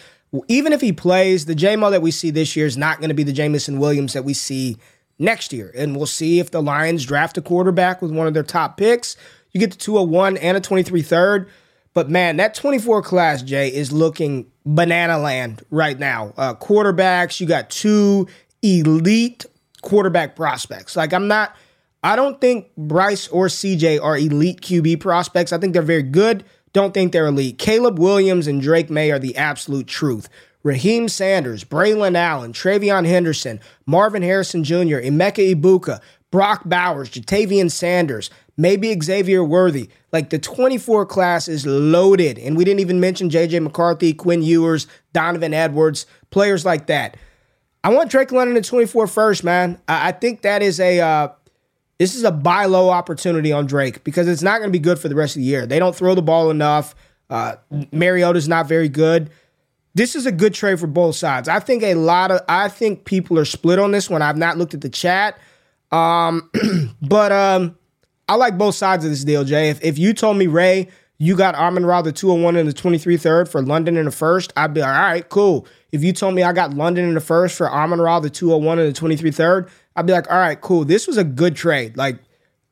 even if he plays, the JMO that we see this year is not going to be the Jameson Williams that we see next year. And we'll see if the Lions draft a quarterback with one of their top picks. You get the 201 and a 23 third. But man, that 24 class, Jay, is looking banana land right now. Uh, quarterbacks, you got two elite quarterback prospects. Like, I'm not, I don't think Bryce or CJ are elite QB prospects. I think they're very good. Don't think they're elite. Caleb Williams and Drake Maye are the absolute truth. Raheim Sanders, Braelon Allen, TreVeyon Henderson, Marvin Harrison Jr., Emeka Egbuka, Brock Bowers, Ja'Tavion Sanders, maybe Xavier Worthy. Like the 24 class is loaded. And we didn't even mention JJ McCarthy, Quinn Ewers, Donovan Edwards, players like that. I want Drake London at 24 first, man. I, think that is a uh, this is a buy low opportunity on Drake because it's not going to be good for the rest of the year. They don't throw the ball enough. Uh, Mariota's not very good. This is a good trade for both sides. I think a lot of I think people are split on this one. I've not looked at the chat, um, [clears throat] but um, I like both sides of this deal, Jay. If, if you told me Ray, you got Amon-Ra the 201 and the 23 third for London in the first, I'd be like, all right, cool. If you told me I got London in the first for Amon-Ra the 201 and the 23 third, I'd be like, all right, cool. This was a good trade. Like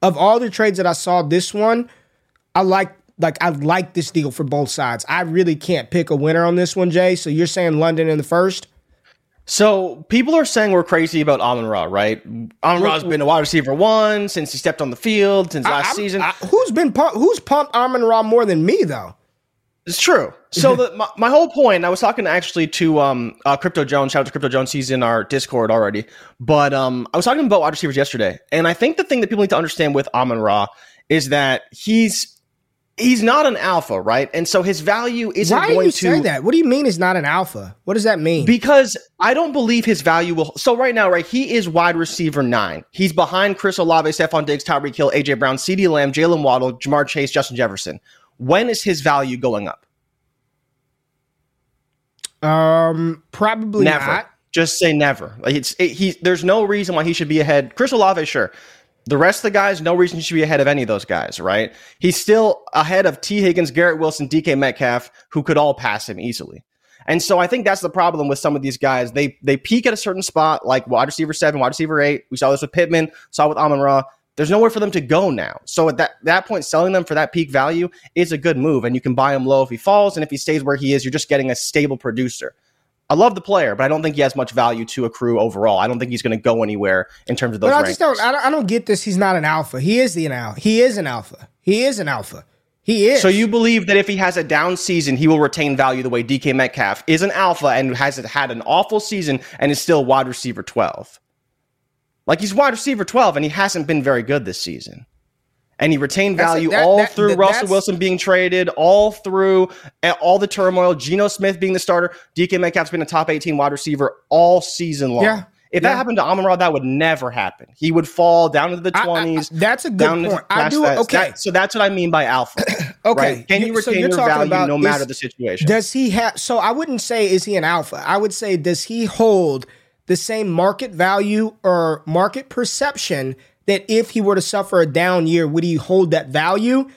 of all the trades that I saw, this one, I like like I like this deal for both sides. I really can't pick a winner on this one, Jay. So you're saying London in the first? So people are saying we're crazy about Amon Ra, right? Amon Ra's been a wide receiver one since he stepped on the field since last I'm- season. I- who's been pump, who's pumped Amon-Ra more than me though? It's true. So the, my, my whole point, I was talking actually to um, uh, Crypto Jones. Shout out to Crypto Jones. He's in our Discord already. But um, I was talking about wide receivers yesterday, and I think the thing that people need to understand with Amon Ra is that he's he's not an alpha, right? And so his value isn't Why going you to say that? What do you mean he's not an alpha? What does that mean? because I don't believe his value will. So right now, right, he is wide receiver nine. He's behind Chris Olave, Stefon Diggs, Tyreek Hill, AJ Brown, CeeDee Lamb, Jaylen Waddle, Ja'Marr Chase, Justin Jefferson. When is his value going up? um, probably never. not. Just say never. Like it's it, he. There's no reason why he should be ahead. Chris Olave, sure. The rest of the guys, no reason should be ahead of any of those guys, right? He's still ahead of Tee Higgins, Garrett Wilson, DK Metcalf, who could all pass him easily. And so I think that's the problem with some of these guys. They they peak at a certain spot, like wide receiver seven, wide receiver eight. We saw this with Pittman, saw with Amon Ra. There's nowhere for them to go now. So at that, that point, selling them for that peak value is a good move. And you can buy him low if he falls. And if he stays where he is, you're just getting a stable producer. I love the player, but I don't think he has much value to accrue overall. I don't think he's going to go anywhere in terms of those. But I just don't. I don't. I don't get this. He's not an alpha. He is the an alpha. He is an alpha. He is an alpha. He is. So you believe that if he has a down season, he will retain value the way DK Metcalf is an alpha and has had an awful season and is still wide receiver 12. Like he's wide receiver 12 and he hasn't been very good this season. And he retained value that- all that- through that- Russell Wilson being traded, all through uh, all the turmoil, Geno Smith being the starter, DK Metcalf's been a top 18 wide receiver all season long. Yeah. If Yeah. that happened to Amon Ra, that would never happen. He would fall down into the 20s. that's a good point. I do. that. Okay. That- so that's what I mean by alpha. [clears throat] Okay. Right? Can you, so retain you're your value no is- matter the situation? Does he have? So I wouldn't say is he an alpha. I would say does he hold the same market value or market perception that if he were to suffer a down year, would he hold that value?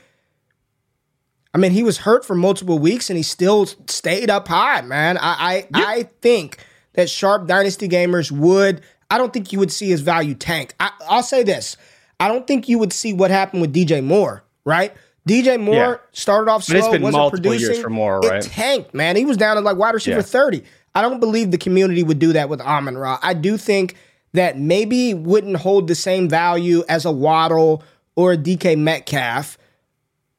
I mean, he was hurt for multiple weeks and he still stayed up high, man. I I, I think that sharp dynasty gamers would. I don't think you would see his value tank. I, I'll say this: I don't think you would see what happened with DJ Moore. Right? DJ Moore Yeah. started off But it's slow, been wasn't producing. for Moore, It right? tanked, man. He was down to like wide receiver Yeah. 30. I don't believe the community would do that with Amon Ra. I do think that maybe wouldn't hold the same value as a Waddle or a DK Metcalf,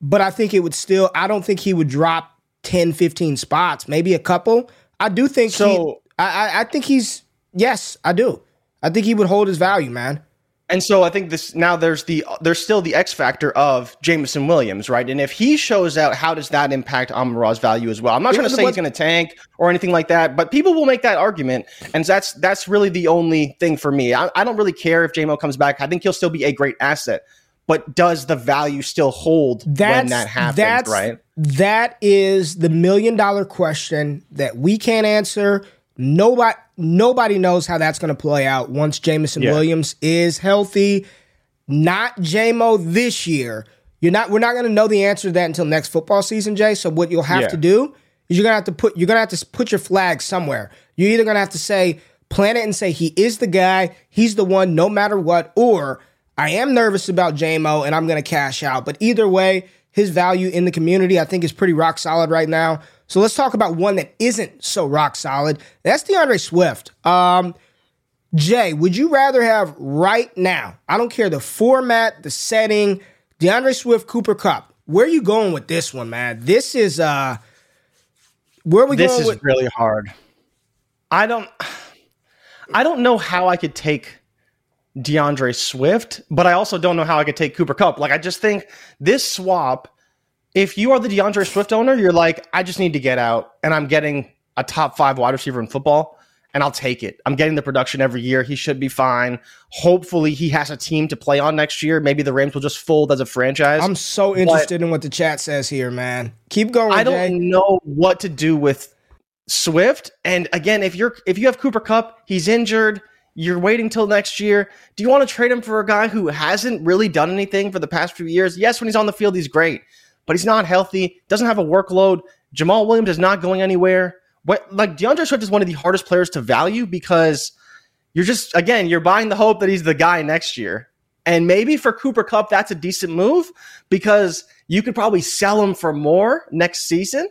but I think it would still, I don't think he would drop 10, 15 spots, maybe a couple. I do think So- he, I, I, I think he's, yes, I do. I think he would hold his value, man. And so I think this now there's the there's still the X factor of Jameson Williams, right? And if he shows out, how does that impact Amon Ra's value as well? I'm not trying to say he's going to tank or anything like that, but people will make that argument, and that's that's really the only thing for me. I, I don't really care if JMO comes back. I think he'll still be a great asset, but does the value still hold when that happens, that's, right? That is the million dollar question that we can't answer. Nobody nobody knows how that's going to play out once Jameson Yeah. Williams is healthy. Not JMO this year. You're not we're not going to know the answer to that until next football season, Jay. So what you'll have Yeah. to do is you're going to have to put you're going to have to put your flag somewhere. You're either going to have to say plant it and say he is the guy, he's the one no matter what or I am nervous about JMO and I'm going to cash out. But either way, his value in the community I think is pretty rock solid right now. So let's talk about one that isn't so rock solid. That's D'Andre Swift. Um Jay, would you rather have right now? I don't care the format, the setting, D'Andre Swift, Cooper Kupp. Where are you going with this one, man? This is uh where are we going? This going is with really hard. I don't I don't know how I could take D'Andre Swift, but I also don't know how I could take Cooper Kupp. Like I just think this swap, if you are the D'Andre Swift owner, you're like, I just need to get out and I'm getting a top five wide receiver in football and I'll take it. I'm getting the production every year. He should be fine. Hopefully he has a team to play on next year. Maybe the Rams will just fold as a franchise. I'm so interested in what the chat says here, man. Keep going, I Jay. don't know what to do with Swift. And again, if you're if you have Cooper Kupp, he's injured. You're waiting till next year. Do you want to trade him for a guy who hasn't really done anything for the past few years? Yes, when he's on the field, he's great, but he's not healthy. Doesn't have a workload. Jamal Williams is not going anywhere. What like D'Andre Swift is one of the hardest players to value because you're just again you're buying the hope that he's the guy next year. And maybe for Cooper Kupp, that's a decent move because you could probably sell him for more next season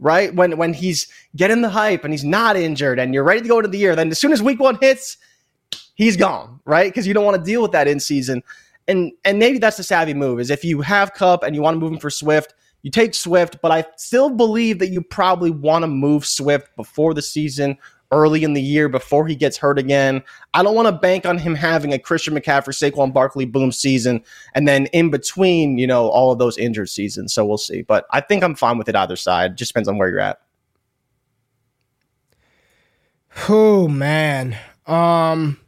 right? When when he's getting the hype and he's not injured and you're ready to go into the year, then as soon as week one hits, he's gone, right? Because you don't want to deal with that in season. And and maybe that's the savvy move is if you have Kupp and you want to move him for Swift, you take Swift, but I still believe that you probably want to move Swift before the season early in the year before he gets hurt again. I don't want to bank on him having a Christian McCaffrey, Saquon Barkley boom season, and then in between, you know, all of those injured seasons. So we'll see. But I think I'm fine with it either side. Just depends on where you're at. Oh man. Um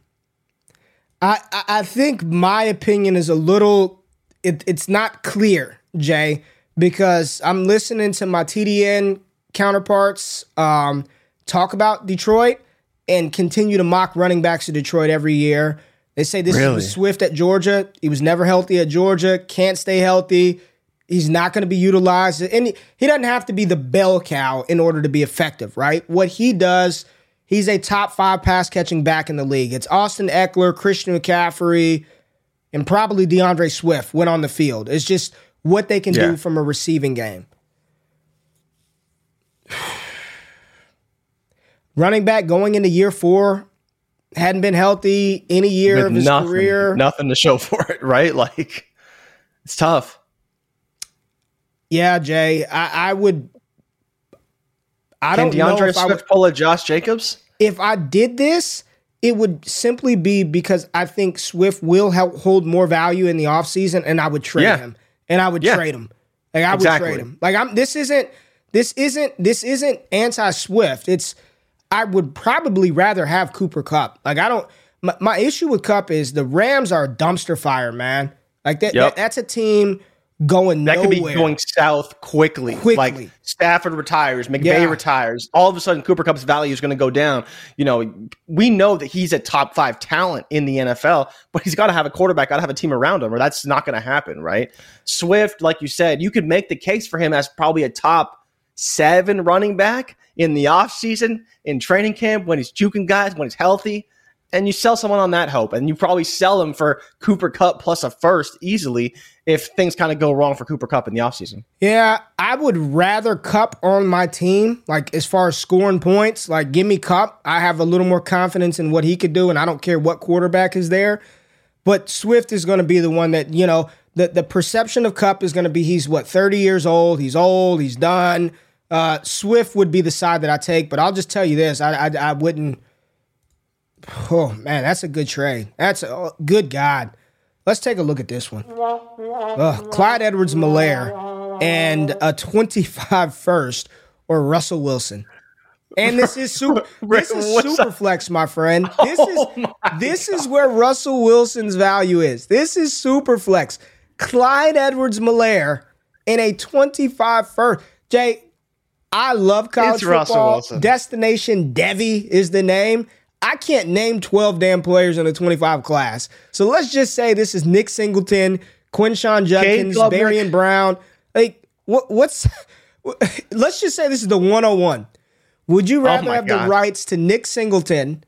I I think my opinion is a little it, it's not clear, Jay, because I'm listening to my TDN counterparts um, talk about Detroit and continue to mock running backs to Detroit every year. They say this really? is Swift at Georgia. He was never healthy at Georgia, can't stay healthy. He's not going to be utilized. And he, he doesn't have to be the bell cow in order to be effective, right? What he does – He's a top five pass catching back in the league. It's Austin Ekeler, Christian McCaffrey, and probably D'Andre Swift went on the field. It's just what they can yeah. do from a receiving game. [sighs] Running back going into year four, hadn't been healthy any year With of his nothing, career. Nothing to show [laughs] for it, right? Like it's tough. Yeah, Jay. I, I would I Can don't D'Andre know Swift would, pull a Josh Jacobs? If I did this, it would simply be because I think Swift will help hold more value in the offseason and I would trade yeah. him. And I would yeah. trade him. Like I exactly. would trade him. Like I'm this isn't this isn't this isn't anti-Swift. It's I would probably rather have Cooper Kupp. Like I don't my, my issue with Kupp is the Rams are a dumpster fire, man. Like that, yep. that that's a team going that nowhere. could be going south quickly. quickly. Like Stafford retires, McVay yeah. retires. All of a sudden, Cooper Kupp's value is going to go down. You know, we know that he's a top five talent in the NFL, but he's got to have a quarterback, got to have a team around him, or that's not going to happen, right? Swift, like you said, you could make the case for him as probably a top seven running back in the offseason, in training camp, when he's juking guys, when he's healthy and you sell someone on that hope, and you probably sell them for Cooper Kupp plus a first easily if things kind of go wrong for Cooper Kupp in the offseason. Yeah, I would rather Kupp on my team, like as far as scoring points. Like, give me Kupp. I have a little more confidence in what he could do, and I don't care what quarterback is there. But Swift is going to be the one that, you know, the, the perception of Kupp is going to be he's what, 30 years old, he's old, he's done. Uh, Swift would be the side that I take, but I'll just tell you this I, I, I wouldn't Oh man, that's a good trade. That's a oh, good God. Let's take a look at this one. Clyde Edwards-Helaire and a 25 first or Russell Wilson. And this is super [laughs] this is super flex, my friend. This oh is this is where Russell Wilson's value is. This is super flex. Clyde Edwards-Helaire in a 25 first. Jay, I love college it's football. Destination Devi is the name. I can't name 12 damn players in the 25 class. So let's just say this is Nick Singleton, Quinshon Judkins, Barion Brown. Like, what, what's. [laughs] let's just say this is the 101. Would you oh rather oh have God. the rights to Nick Singleton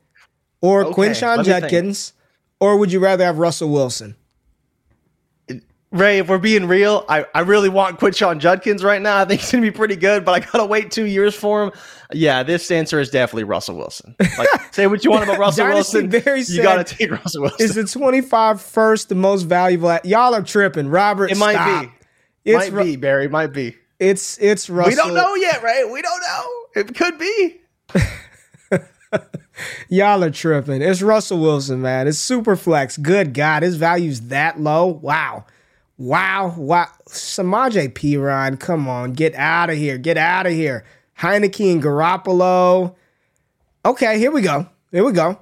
or okay, Quinshon Judkins, or would you rather have Russell Wilson? Ray, if we're being real, I, I really want Quinshon Judkins right now. I think he's going to be pretty good, but I got to wait two years for him. Yeah, this answer is definitely Russell Wilson. Like, [laughs] say what you want about Russell Wilson. Barry you got to take Russell Wilson. Is the 25 first the most valuable? At, y'all are tripping. Robert, It might stop. be. It's might be, Barry. Might be. It's it's Russell. We don't know yet, right? We don't know. It could be. [laughs] Y'all are tripping. It's Russell Wilson, man. It's super flex. Good God, his value's that low. Wow. Wow, wow. Samaje Perine, come on, get out of here. Get out of here. Heinicke and Garoppolo. Okay, here we go. Here we go.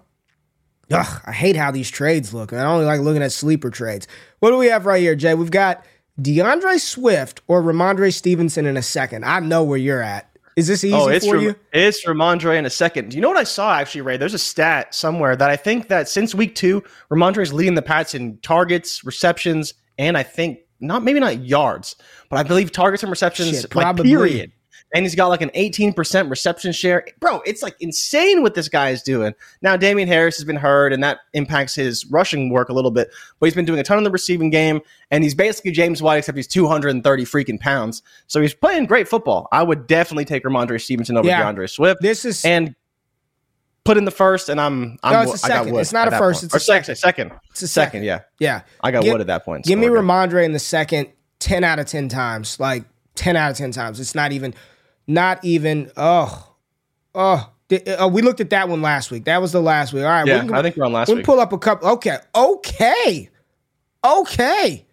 Ugh, I hate how these trades look. I only like looking at sleeper trades. What do we have right here, Jay? We've got D'Andre Swift or Rhamondre Stevenson in a second. I know where you're at. Is this easy oh, it's for you? It's Rhamondre in a second. Do you know what I saw actually, Ray? There's a stat somewhere that I think that since week two, Rhamondre is leading the Pats in targets, receptions, and I think not maybe not yards, but I believe targets and receptions Shit, like period. And he's got like an 18% reception share. Bro, it's like insane what this guy is doing. Now, Damien Harris has been hurt, and that impacts his rushing work a little bit, but he's been doing a ton in the receiving game, and he's basically James White, except he's 230 freaking pounds. So he's playing great football. I would definitely take Rhamondre Stevenson over yeah, D'Andre Swift. This is and put in the first, and I'm, I'm no, it's a second. It's not a first. Point. It's a second. second. It's a second. second. Yeah, yeah. I got give, Wood at that point. Give me Rhamondre in the second, ten out of ten times. Like ten out of ten times. It's not even, not even. Oh, oh. Uh, we looked at that one last week. That was the last week. All right. Yeah, can, I think we're on last we week. We pull up a couple. Okay. Okay. Okay.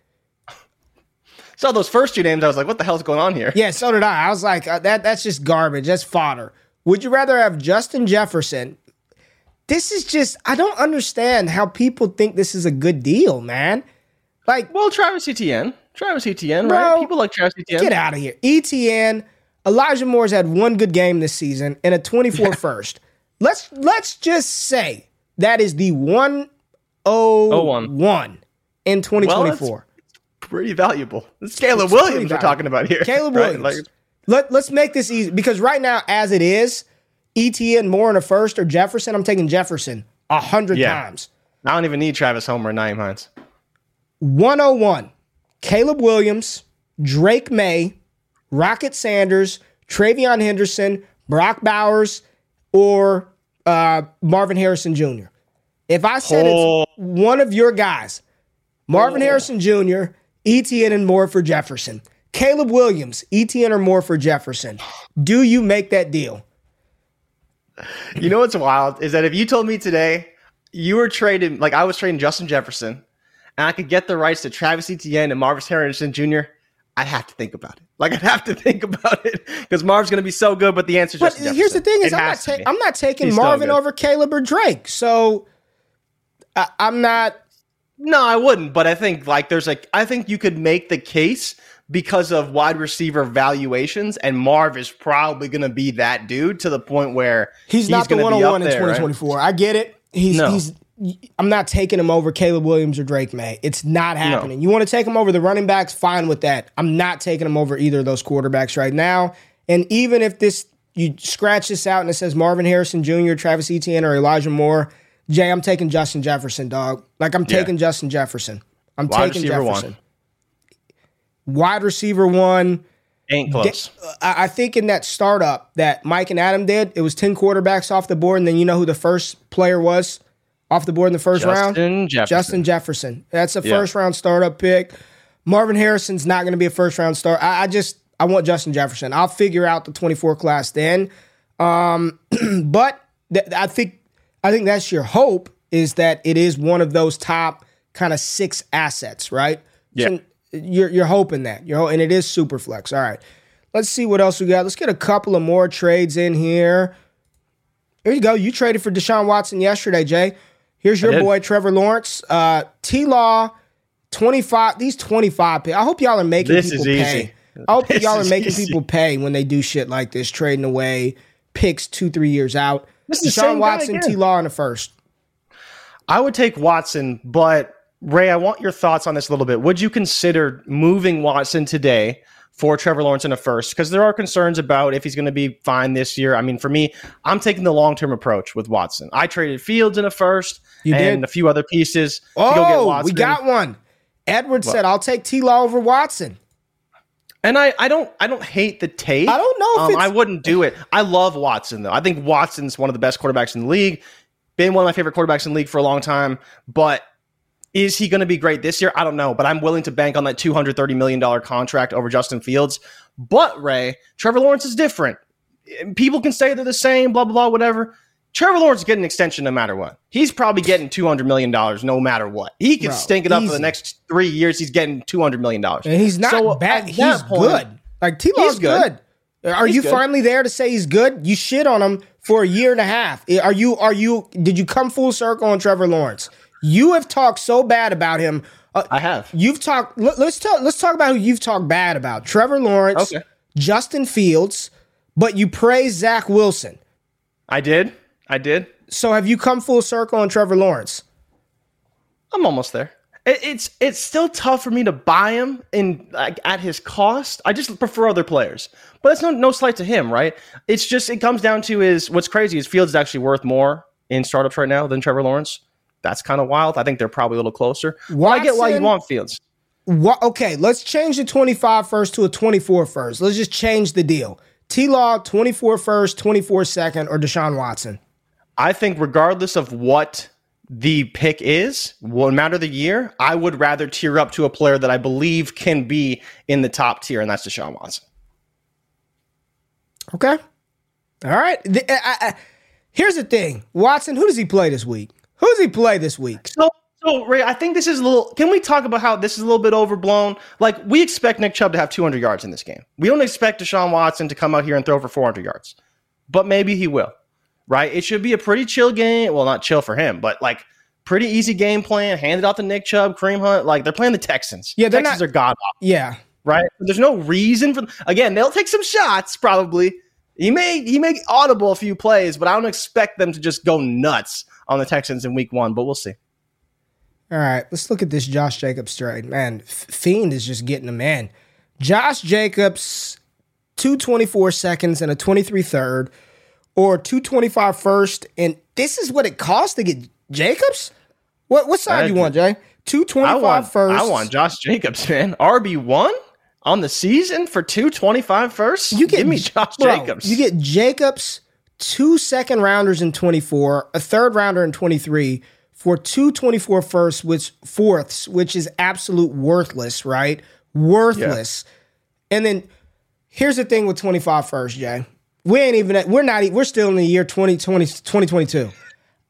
So those first two names, I was like, what the hell's going on here? Yeah, so did I. I was like, uh, that that's just garbage. That's fodder. Would you rather have Justin Jefferson? This is just I don't understand how people think this is a good deal, man. Like, well, Travis Etienne, Travis Etienne, Bro, right? People like Travis Etienne. get out of here. ETN, Elijah Moore's had one good game this season and a 24 [laughs] first. Let's let's just say that is the 101 in 2024. Pretty valuable. It's Caleb Williams we're talking about here. Caleb [laughs] right? Williams. Like, Let, let's make this easy because right now, as it is, ETN Moore in a first or Jefferson, I'm taking Jefferson a hundred Yeah. times. I don't even need Travis Homer and Nyheim Hines. 101, Caleb Williams, Drake Maye, Rocket Sanders, TreVeyon Henderson, Brock Bowers, or uh, Marvin Harrison Jr. If I said Oh. it's one of your guys, Marvin Harrison Jr., ETN and Moore for Jefferson. Caleb Williams, ETN or Moore for Jefferson. Do you make that deal? You know what's wild is that if you told me today you were trading, like I was trading Justin Jefferson, and I could get the rights to Travis Etienne and Marvis Harrison Jr., I'd have to think about it. Like I'd have to think about it because Marv's going to be so good. But the answer is But Justin here's the thing: is I'm not, ta- I'm not taking He's Marvin over Caleb or Drake. So I, I'm not. No, I wouldn't. But I think like there's like I think you could make the case because of wide receiver valuations, and Marv is probably going to be that dude to the point where He's, not the gonna be 101 in there, right? 2024. I get it. He's No. he's. I'm not taking him over Caleb Williams or Drake Maye. It's not happening. You want to take him over the running backs? Fine with that. I'm not taking him over either of those quarterbacks right now. And even if this you scratch this out and it says Marvin Harrison Jr., Travis Etienne, or Elijah Moore, Jay, I'm taking Justin Jefferson, dog. Like I'm Yeah. taking Justin Jefferson. I'm Wide taking receiver one. Jefferson. Wide receiver one. Ain't close. I think in that startup that Mike and Adam did, it was 10 quarterbacks off the board. And then you know who the first player was off the board in the first round? Justin Jefferson. Justin Jefferson. That's a Yeah. first round startup pick. Marvin Harrison's not going to be a first round start. I, I just, I want Justin Jefferson. I'll figure out the 24 class then. Um, [clears throat] but th- I think, I think that's your hope is that it is one of those top kind of six assets, right? Yeah. So you're you're hoping that. You're ho- and it is super flex. All right. Let's see what else we got. Let's get a couple of more trades in here. Here you go. You traded for Deshaun Watson yesterday, Jay. Here's your boy Trevor Lawrence. Uh T Law, 25. These 25 pay. I hope y'all are making This people is easy. pay. I hope [laughs] This y'all are making easy. people pay when they do shit like this, trading away picks two, three years out. This is the Deshaun same guy Watson. T Law in the first. I would take Watson, but Ray, I want your thoughts on this a little bit. Would you consider moving Watson today for Trevor Lawrence in a first? Because there are concerns about if he's going to be fine this year. I mean, for me, I'm taking the long term approach with Watson. I traded Fields in a first You and did? a few other pieces to go get Oh, Watson. we got one. Edward said, I'll take T Law over Watson. And I, I don't I don't hate the take. I don't know if um, I wouldn't do it. I love Watson though. I think Watson's one of the best quarterbacks in the league. Been one of my favorite quarterbacks in the league for a long time. But is he going to be great this year? I don't know. But I'm willing to bank on that $230 million contract over Justin Fields. But Ray, Trevor Lawrence is different. People can say they're the same, blah blah blah, whatever. Trevor Lawrence is getting an extension no matter what. He's probably getting two hundred million dollars no matter what. He can Bro, stink it up for the next three years. He's getting two hundred million dollars, And he's not So, bad. He's point- good. Like T Law's good. good. Are He's you good. finally there to say he's good? You shit on him for a year and a half. Are you? Are you? Did you come full circle on Trevor Lawrence? You have talked so bad about him. Uh, I have. You've talked. Let, us talk. Let's talk about who you've talked bad about: Trevor Lawrence, Okay. Justin Fields. But you praise Zach Wilson. I did. I did. So have you come full circle on Trevor Lawrence? I'm almost there. It, it's it's still tough for me to buy him in like at his cost. I just prefer other players, but it's no no slight to him, right? It's just it comes down to is what's crazy is Fields is actually worth more in startups right now than Trevor Lawrence. That's kind of wild. I think they're probably a little closer. Why I get why you want Fields. What? Okay, let's change the 25 first to a 24 first. Let's just change the deal. T Law, 24 first, 24 second, or Deshaun Watson. I think regardless of what the pick is, no matter of the year, I would rather tier up to a player that I believe can be in the top tier, and that's Deshaun Watson. Okay. All right. The- I, I, Here's the thing, Watson. Who does he play this week? Who does he play this week? So, so Ray, I think this is a little. Can we talk about how this is a little bit overblown? Like we expect Nick Chubb to have 200 yards in this game. We don't expect Deshaun Watson to come out here and throw for 400 yards, but maybe he will. Right? It should be a pretty chill game. Well, not chill for him, but like pretty easy game plan. Handed off to Nick Chubb, Kareem Hunt. Like they're playing the Texans. Yeah, they're Texans not- are god Yeah, right? There's no reason for again, they'll take some shots probably. He may he may audible a few plays, but I don't expect them to just go nuts on the Texans in week 1, but we'll see. All right, let's look at this Josh Jacobs trade. Man, Fiend is just getting him in. Josh Jacobs, 224 seconds and a 23 third, or 225 first. And this is what it costs to get Jacobs? What what side I you want, Jay? I 225 want first. I want Josh Jacobs, man. RB1 on the season for 225 first? You get Give me Josh bro, Jacobs. You get Jacobs, two second rounders in 24, a third rounder in 23 for two 24 firsts, which fourths, which is absolute worthless, right? Worthless. And then here's the thing with 25 first, Jay. We ain't even at, we're not we're still in the year 2020 2022.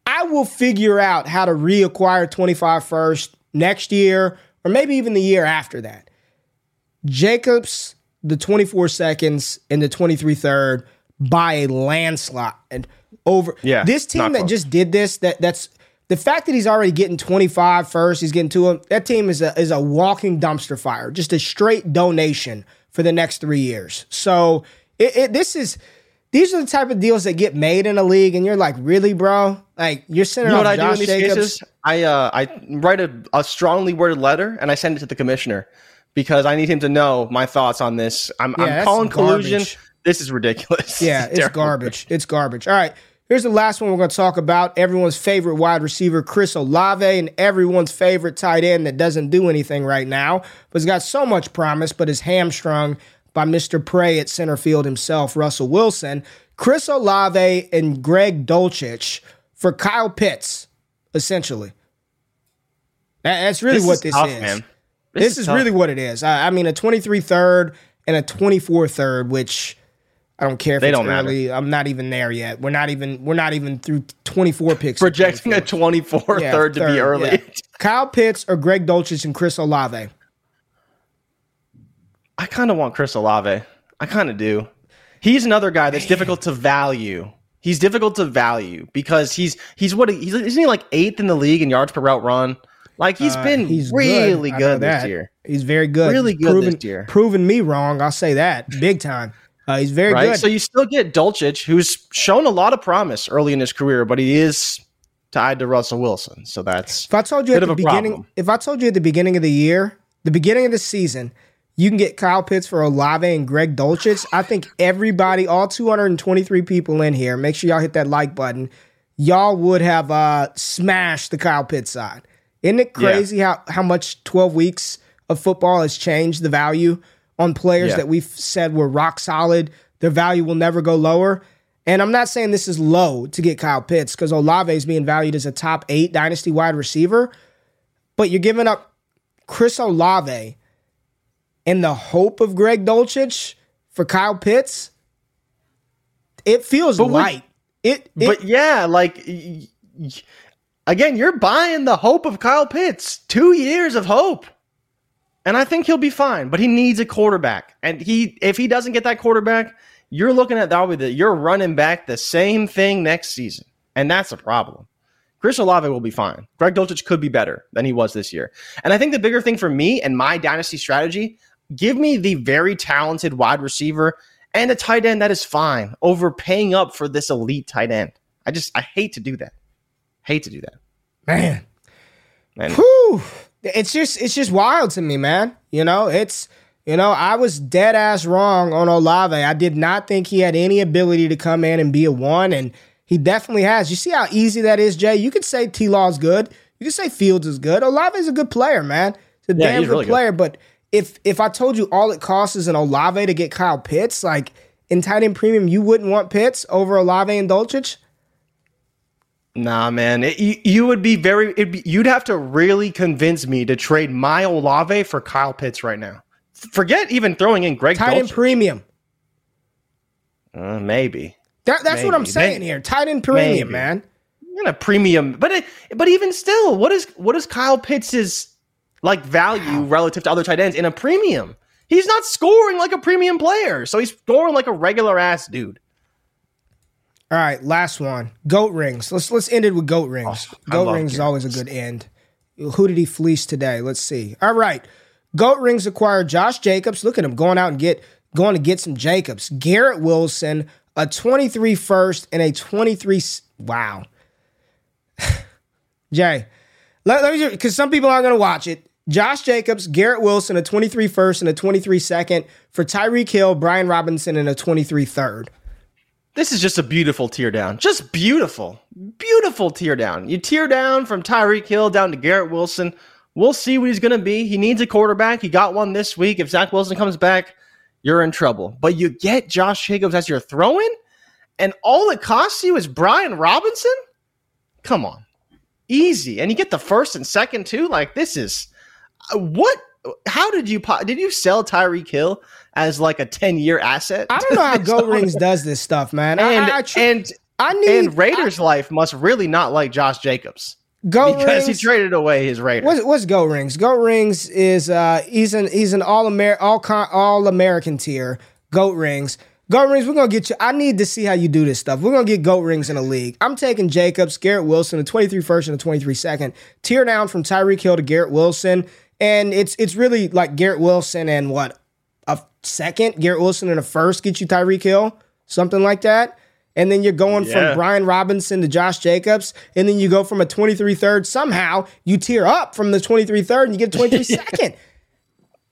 I will figure out how to reacquire 25 first next year or maybe even the year after that. Jacobs, the 24 seconds, and the 23 third by a landslide and over. Yeah, this team that close. just did this, that that's the fact that he's already getting 25 first, he's getting to him. That team is a is a walking dumpster fire, just a straight donation for the next three years. So it, it this is. These are the type of deals that get made in a league, and you're like, really, bro? Like you're sending you know off what I do in Josh these Jacobs. cases? I uh, I write a, a strongly worded letter and I send it to the commissioner because I need him to know my thoughts on this. I'm, Yeah, I'm calling collusion. garbage. This is ridiculous. Yeah, [laughs] it's terrible. garbage. It's garbage. All right. Here's the last one we're going to talk about. Everyone's favorite wide receiver, Chris Olave, and everyone's favorite tight end that doesn't do anything right now, but's got so much promise, but is hamstrung by Mr. Prey at center field himself, Russell Wilson. Chris Olave and Greg Dulcich for Kyle Pitts, essentially. That's really This what is this tough, is. man. This, is, tough. really what it is. I, I mean, a 23 third and a 24 third, which I don't care if They it's don't matter. I'm not even there yet. We're not even we're not even through 24 picks. projecting a 24 Yeah, third to be early. yeah. Kyle Pitts or Greg Dulcich and Chris Olave. I kind of want Chris Olave. I kind of do. He's another guy that's difficult to value. He's difficult to value because he's he's what he's isn't he like eighth in the league in yards per route run? Like he's been Uh, He's really good, that. this year, He's very good. Really good proven, this year. Proving me wrong. I'll say that big time. Uh, he's very right? good. So you still get Dulcich, who's shown a lot of promise early in his career, but he is tied to Russell Wilson. So that's If I told you Bit at the beginning, problem. if I told you at the beginning of the year, the beginning of the season, you can get Kyle Pitts for Olave and Greg Dulcich. I think everybody, all 223 people in here, make sure y'all hit that like button. Y'all would have uh, smashed the Kyle Pitts side. Isn't it crazy how how much 12 weeks of football has changed the value on players Yeah. that we've said were rock solid? Their value will never go lower. And I'm not saying this is low to get Kyle Pitts because Olave is being valued as a top eight dynasty wide receiver, but you're giving up Chris Olave in the hope of Greg Dulcich for Kyle Pitts. It feels But light. It, it but yeah, like again, you're buying the hope of Kyle Pitts. Two years of hope. And I think he'll be fine, but he needs a quarterback. And he if he doesn't get that quarterback, you're looking at that with it. You're running back the same thing next season. And that's a problem. Chris Olave will be fine. Greg Dulcich could be better than he was this year. And I think the bigger thing for me and my dynasty strategy, give me the very talented wide receiver and a tight end that is fine over paying up for this elite tight end. I just I hate to do that. Hate to do that. man. Man. Whew. It's just it's just wild to me, man. You know, it's you know, I was dead ass wrong on Olave. I did not think he had any ability to come in and be a one, and he definitely has. You see how easy that is, Jay? You could say T Law's good. You could say Fields is good. Olave's a good player, man. He's a Yeah, damn he's good really good. player. But if if I told you all it costs is an Olave to get Kyle Pitts, like in tight end premium, you wouldn't want Pitts over Olave and Dulcich? Nah, man. It, you, you would be very. Be, you'd have to really convince me to trade my Olave for Kyle Pitts right now. Forget even throwing in Greg Tight end premium. Uh, maybe. That, that's what I'm saying May- here. Tight end premium, maybe. man. In a premium, but it, but even still, what is what is Kyle Pitts' like value relative to other tight ends in a premium? He's not scoring like a premium player, so he's scoring like a regular ass dude. All right, last one. Goat rings. Let's let's end it with goat rings. Oh, goat rings is always a good end. Who did he fleece today? Let's see. All right. Goat rings acquired Josh Jacobs. Look at him going out and get going to get some Jacobs. Garrett Wilson, a 23 first and a 23 wow. [laughs] Jay, let, let me because some people aren't going to watch it. Josh Jacobs, Garrett Wilson, a 23 first and a 23 second for Tyreek Hill, Brian Robinson, and a 23 third. This is just a beautiful tear down. Just beautiful. Beautiful tear down. You tear down from Tyreek Hill down to Garrett Wilson. We'll see what he's going to be. He needs a quarterback. He got one this week. If Zach Wilson comes back, you're in trouble. But you get Josh Jacobs as your throw in, and all it costs you is Brian Robinson? Come on. Easy. And you get the first and second too. Like, this is what? How did you po- did you sell Tyreek Hill as like a 10 year asset? I don't know how [laughs] Goat Rings does this stuff, man. And I, I, and I need and Raiders life must really not like Josh Jacobs Goat because Rings. he traded away his Raiders. What's, what's Goat Rings? Goat Rings is uh he's an he's an all Amer all con- all American tier. Goat Rings. Goat Rings, we're gonna get you. I need to see how you do this stuff. We're gonna get Goat Rings in the league. I'm taking Jacobs, Garrett Wilson, a 23 first and a 23 second. Tier down from Tyreek Hill to Garrett Wilson. And it's it's really like Garrett Wilson and what a second, Garrett Wilson and a first get you Tyreek Hill, something like that. And then you're going Yeah. from Brian Robinson to Josh Jacobs, and then you go from a 23 third. Somehow you tear up from the 23 third and you get a 23 [laughs] second.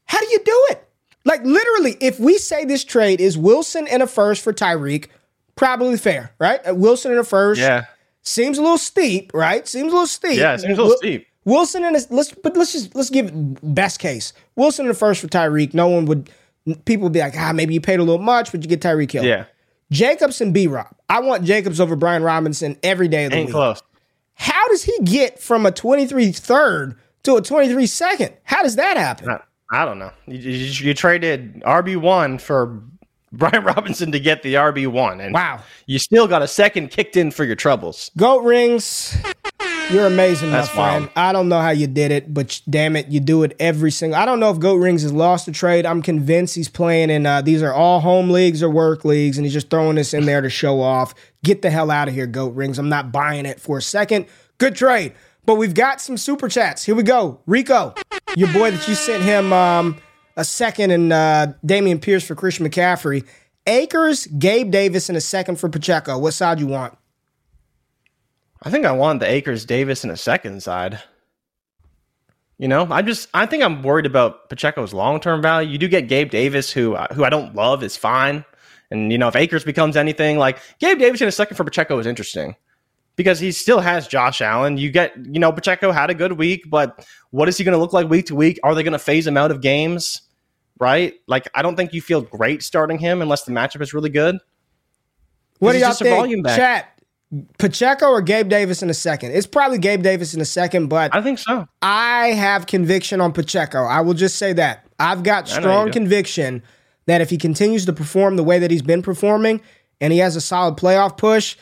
How do you do it? Like literally, if we say this trade is Wilson and a first for Tyreek, probably fair, right? Uh, Wilson and a first yeah, seems a little steep, right? Seems a little steep. yeah, it seems a little steep. Wilson and a, let's but let's just let's give it best case. Wilson in the first for Tyreek. No one would people would be like, ah, maybe you paid a little much, but you get Tyreek Hill. Yeah, Jacobs and B Rob. I want Jacobs over Brian Robinson every day of the ain't week. close. How does he get from a 23 third to a 23 second? How does that happen? I, I don't know. You, you, you traded RB one for [laughs] Brian Robinson to get the RB one, and Wow. you still got a second kicked in for your troubles. Goat rings. You're amazing, That's my friend. wild. I don't know how you did it, but damn it, you do it every single. I don't know if Goat Rings has lost the trade. I'm convinced he's playing in. Uh, these are all home leagues or work leagues, and he's just throwing this in there to show off. Get the hell out of here, Goat Rings. I'm not buying it for a second. Good trade, but we've got some super chats. Here we go, Rico, your boy that you sent him um, a second, and uh, Dameon Pierce for Christian McCaffrey. Akers, Gabe Davis, and a second for Pacheco. What side you want? I think I want the Akers Davis in a second side. You know, I just I think I'm worried about Pacheco's long term value. You do get Gabe Davis, who uh, who I don't love, is fine, and you know if Akers becomes anything like Gabe Davis in a second for Pacheco is interesting because he still has Josh Allen. You get you know Pacheco had a good week, but what is he going to look like week to week? Are they going to phase him out of games? Right? Like I don't think you feel great starting him unless the matchup is really good. What do y'all think? volume back. Chat. Pacheco or Gabe Davis in a second? It's probably Gabe Davis in a second, but I think so. I have conviction on Pacheco. I will just say that. I've got I know you strong conviction that if he continues to perform the way that he's been performing and he has a solid playoff push,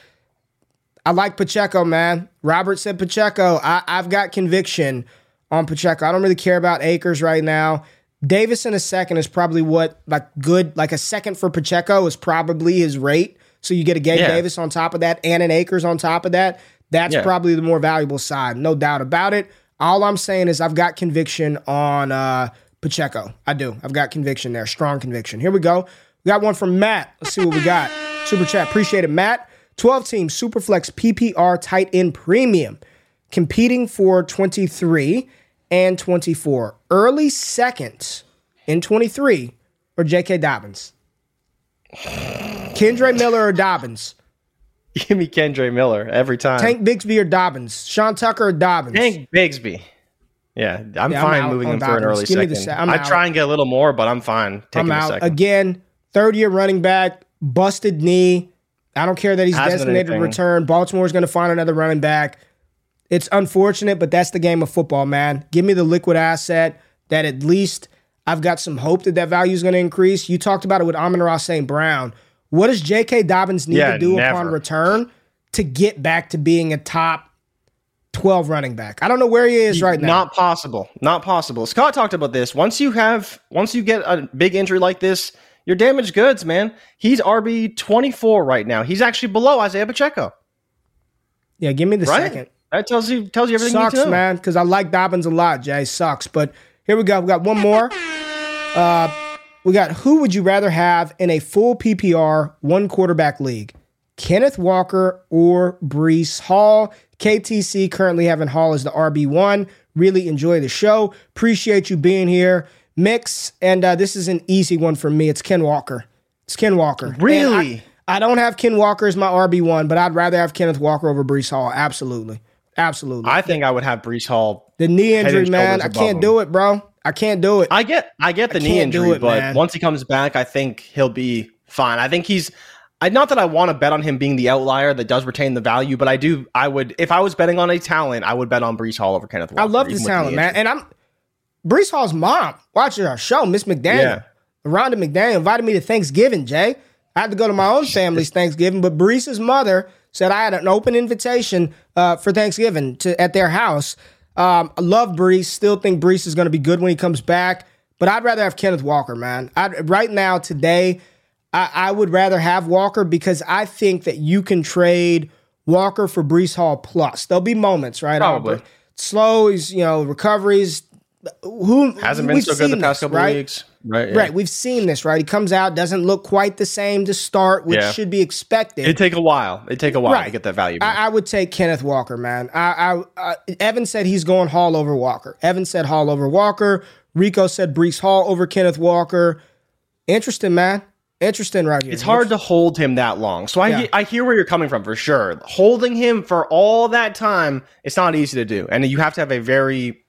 I like Pacheco, man. Robert said Pacheco. I, I've got conviction on Pacheco. I don't really care about Akers right now. Davis in a second is probably what like good like a second for Pacheco is probably his rate. So you get a Gabe Yeah. Davis on top of that and an Akers on top of that. That's Yeah. probably the more valuable side, no doubt about it. All I'm saying is I've got conviction on uh, Pacheco. I do. I've got conviction there, strong conviction. Here we go. We got one from Matt. Let's see what we got. Super chat, appreciate it, Matt. 12 team Superflex PPR tight end premium, competing for 23 and 24. Early second in 23 or J.K. Dobbins. Kendre Miller or Dobbins. [laughs] Give me Kendre Miller every time. Tank Bigsby or Dobbins. Sean Tucker or Dobbins. Tank Bigsby. Yeah, I'm Yeah, I'm fine moving on him for an early Give me the second. se- I'm I try and get a little more, but I'm fine taking I'm a out. second. Again, third year running back, busted knee. I don't care that he's Hasn't designated to return. Baltimore's going to find another running back. It's unfortunate, but that's the game of football, man. Give me the liquid asset that at least I've got some hope that that value is going to increase. You talked about it with Amon-Ra St. Brown. What does J.K. Dobbins need Yeah, to do never. upon return to get back to being a top 12 running back? I don't know where he is right now. Not possible. Not possible. Scott talked about this. Once you have, once you get a big injury like this, you're damaged goods, man. He's RB 24 right now. He's actually below Isaiah Pacheco, yeah, give me the right? second. That tells you tells you everything Sucks, you need to know. man, because I like Dobbins a lot, Jay. Sucks. But here we go. We got one more. Uh, we got who would you rather have in a full PPR one quarterback league? Kenneth Walker or Breece Hall? KTC currently having Hall as the RB1. Really enjoy the show. Appreciate you being here. Mix, and uh, this is an easy one for me. It's Ken Walker. It's Ken Walker. Really? I, I don't have Ken Walker as my RB1, but I'd rather have Kenneth Walker over Breece Hall. Absolutely. Absolutely. I think I would have Breece Hall. The knee injury, man. I can't him. do it, bro. I can't do it. I get I get the I knee injury, it, but man. once he comes back, I think he'll be fine. I think he's I not that I want to bet on him being the outlier that does retain the value, but I do I would if I was betting on a talent, I would bet on Breece Hall over Kenneth Walker. I love this talent, man. And I'm Breece Hall's mom watching our show, Miss McDaniel. Yeah. Rhonda McDaniel invited me to Thanksgiving, Jay. I had to go to my own [laughs] family's Thanksgiving, but Breece's mother said I had an open invitation uh, for Thanksgiving to at their house. Um, I love Breece. Still think Breece is going to be good when he comes back, but I'd rather have Kenneth Walker, man. I'd, right now, today, I, I would rather have Walker because I think that you can trade Walker for Breece Hall plus. There'll be moments, right? Probably. slow. He's you know recoveries. Who hasn't been so good the past this, couple right? weeks. Right. yeah. Right, we've seen this, right? He comes out, doesn't look quite the same to start, which Yeah. should be expected. It'd take a while. It'd take a while to get that value. I, I would take Kenneth Walker, man. I, I, I Evan said he's going Hall over Walker. Evan said Hall over Walker. Rico said Breece Hall over Kenneth Walker. Interesting, man. Interesting, right here. It's hard to hold him that long. So I Yeah. I hear where you're coming from for sure. Holding him for all that time, it's not easy to do, and you have to have a very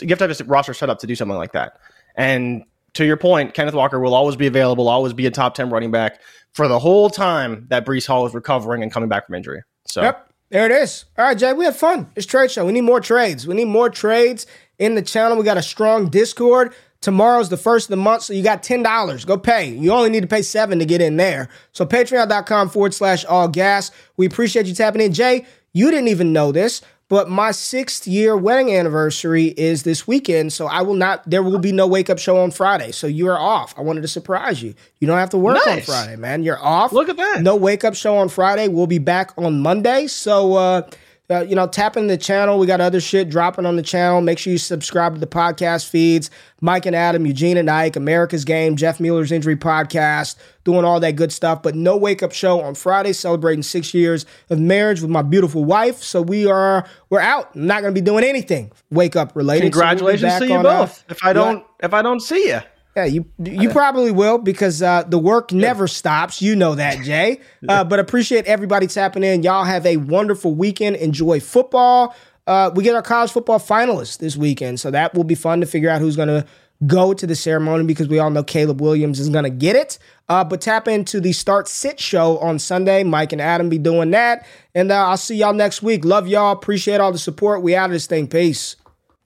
you have to have a roster set up to do something like that. And to your point, Kenneth Walker will always be available, always be a top ten running back for the whole time that Breece Hall is recovering and coming back from injury. So Yep. There it is. All right, Jay, we had fun. It's trade show. We need more trades. We need more trades in the channel. We got a strong Discord. Tomorrow's the first of the month, so you got $10. Go pay. You only need to pay seven to get in there. So patreon.com forward slash all gas. We appreciate you tapping in. Jay, you didn't even know this, but my sixth year wedding anniversary is this weekend. So I will not, there will be no wake up show on Friday. So you are off. I wanted to surprise you. You don't have to work on Friday, man. You're off. Look at that. No wake up show on Friday. We'll be back on Monday. So, uh, uh, you know, tapping the channel. We got other shit dropping on the channel. Make sure you subscribe to the podcast feeds. Mike and Adam, Eugene and Ike, America's Game, Jeff Mueller's Injury Podcast, doing all that good stuff. But no wake up show on Friday, celebrating six years of marriage with my beautiful wife. So we are we're out. I'm not going to be doing anything wake up related. So we'll congratulations to you uh, both. if I don't if I don't see you. Yeah, you you probably will because uh, the work never stops. You know that, [laughs] Jay. Uh, but appreciate everybody tapping in. Y'all have a wonderful weekend. Enjoy football. Uh, we get our college football finalists this weekend, so that will be fun to figure out who's going to go to the ceremony because we all know Caleb Williams is going to get it. Uh, but tap into the Start Sit show on Sunday. Mike and Adam be doing that, and uh, I'll see y'all next week. Love y'all. Appreciate all the support. We out of this thing. Peace.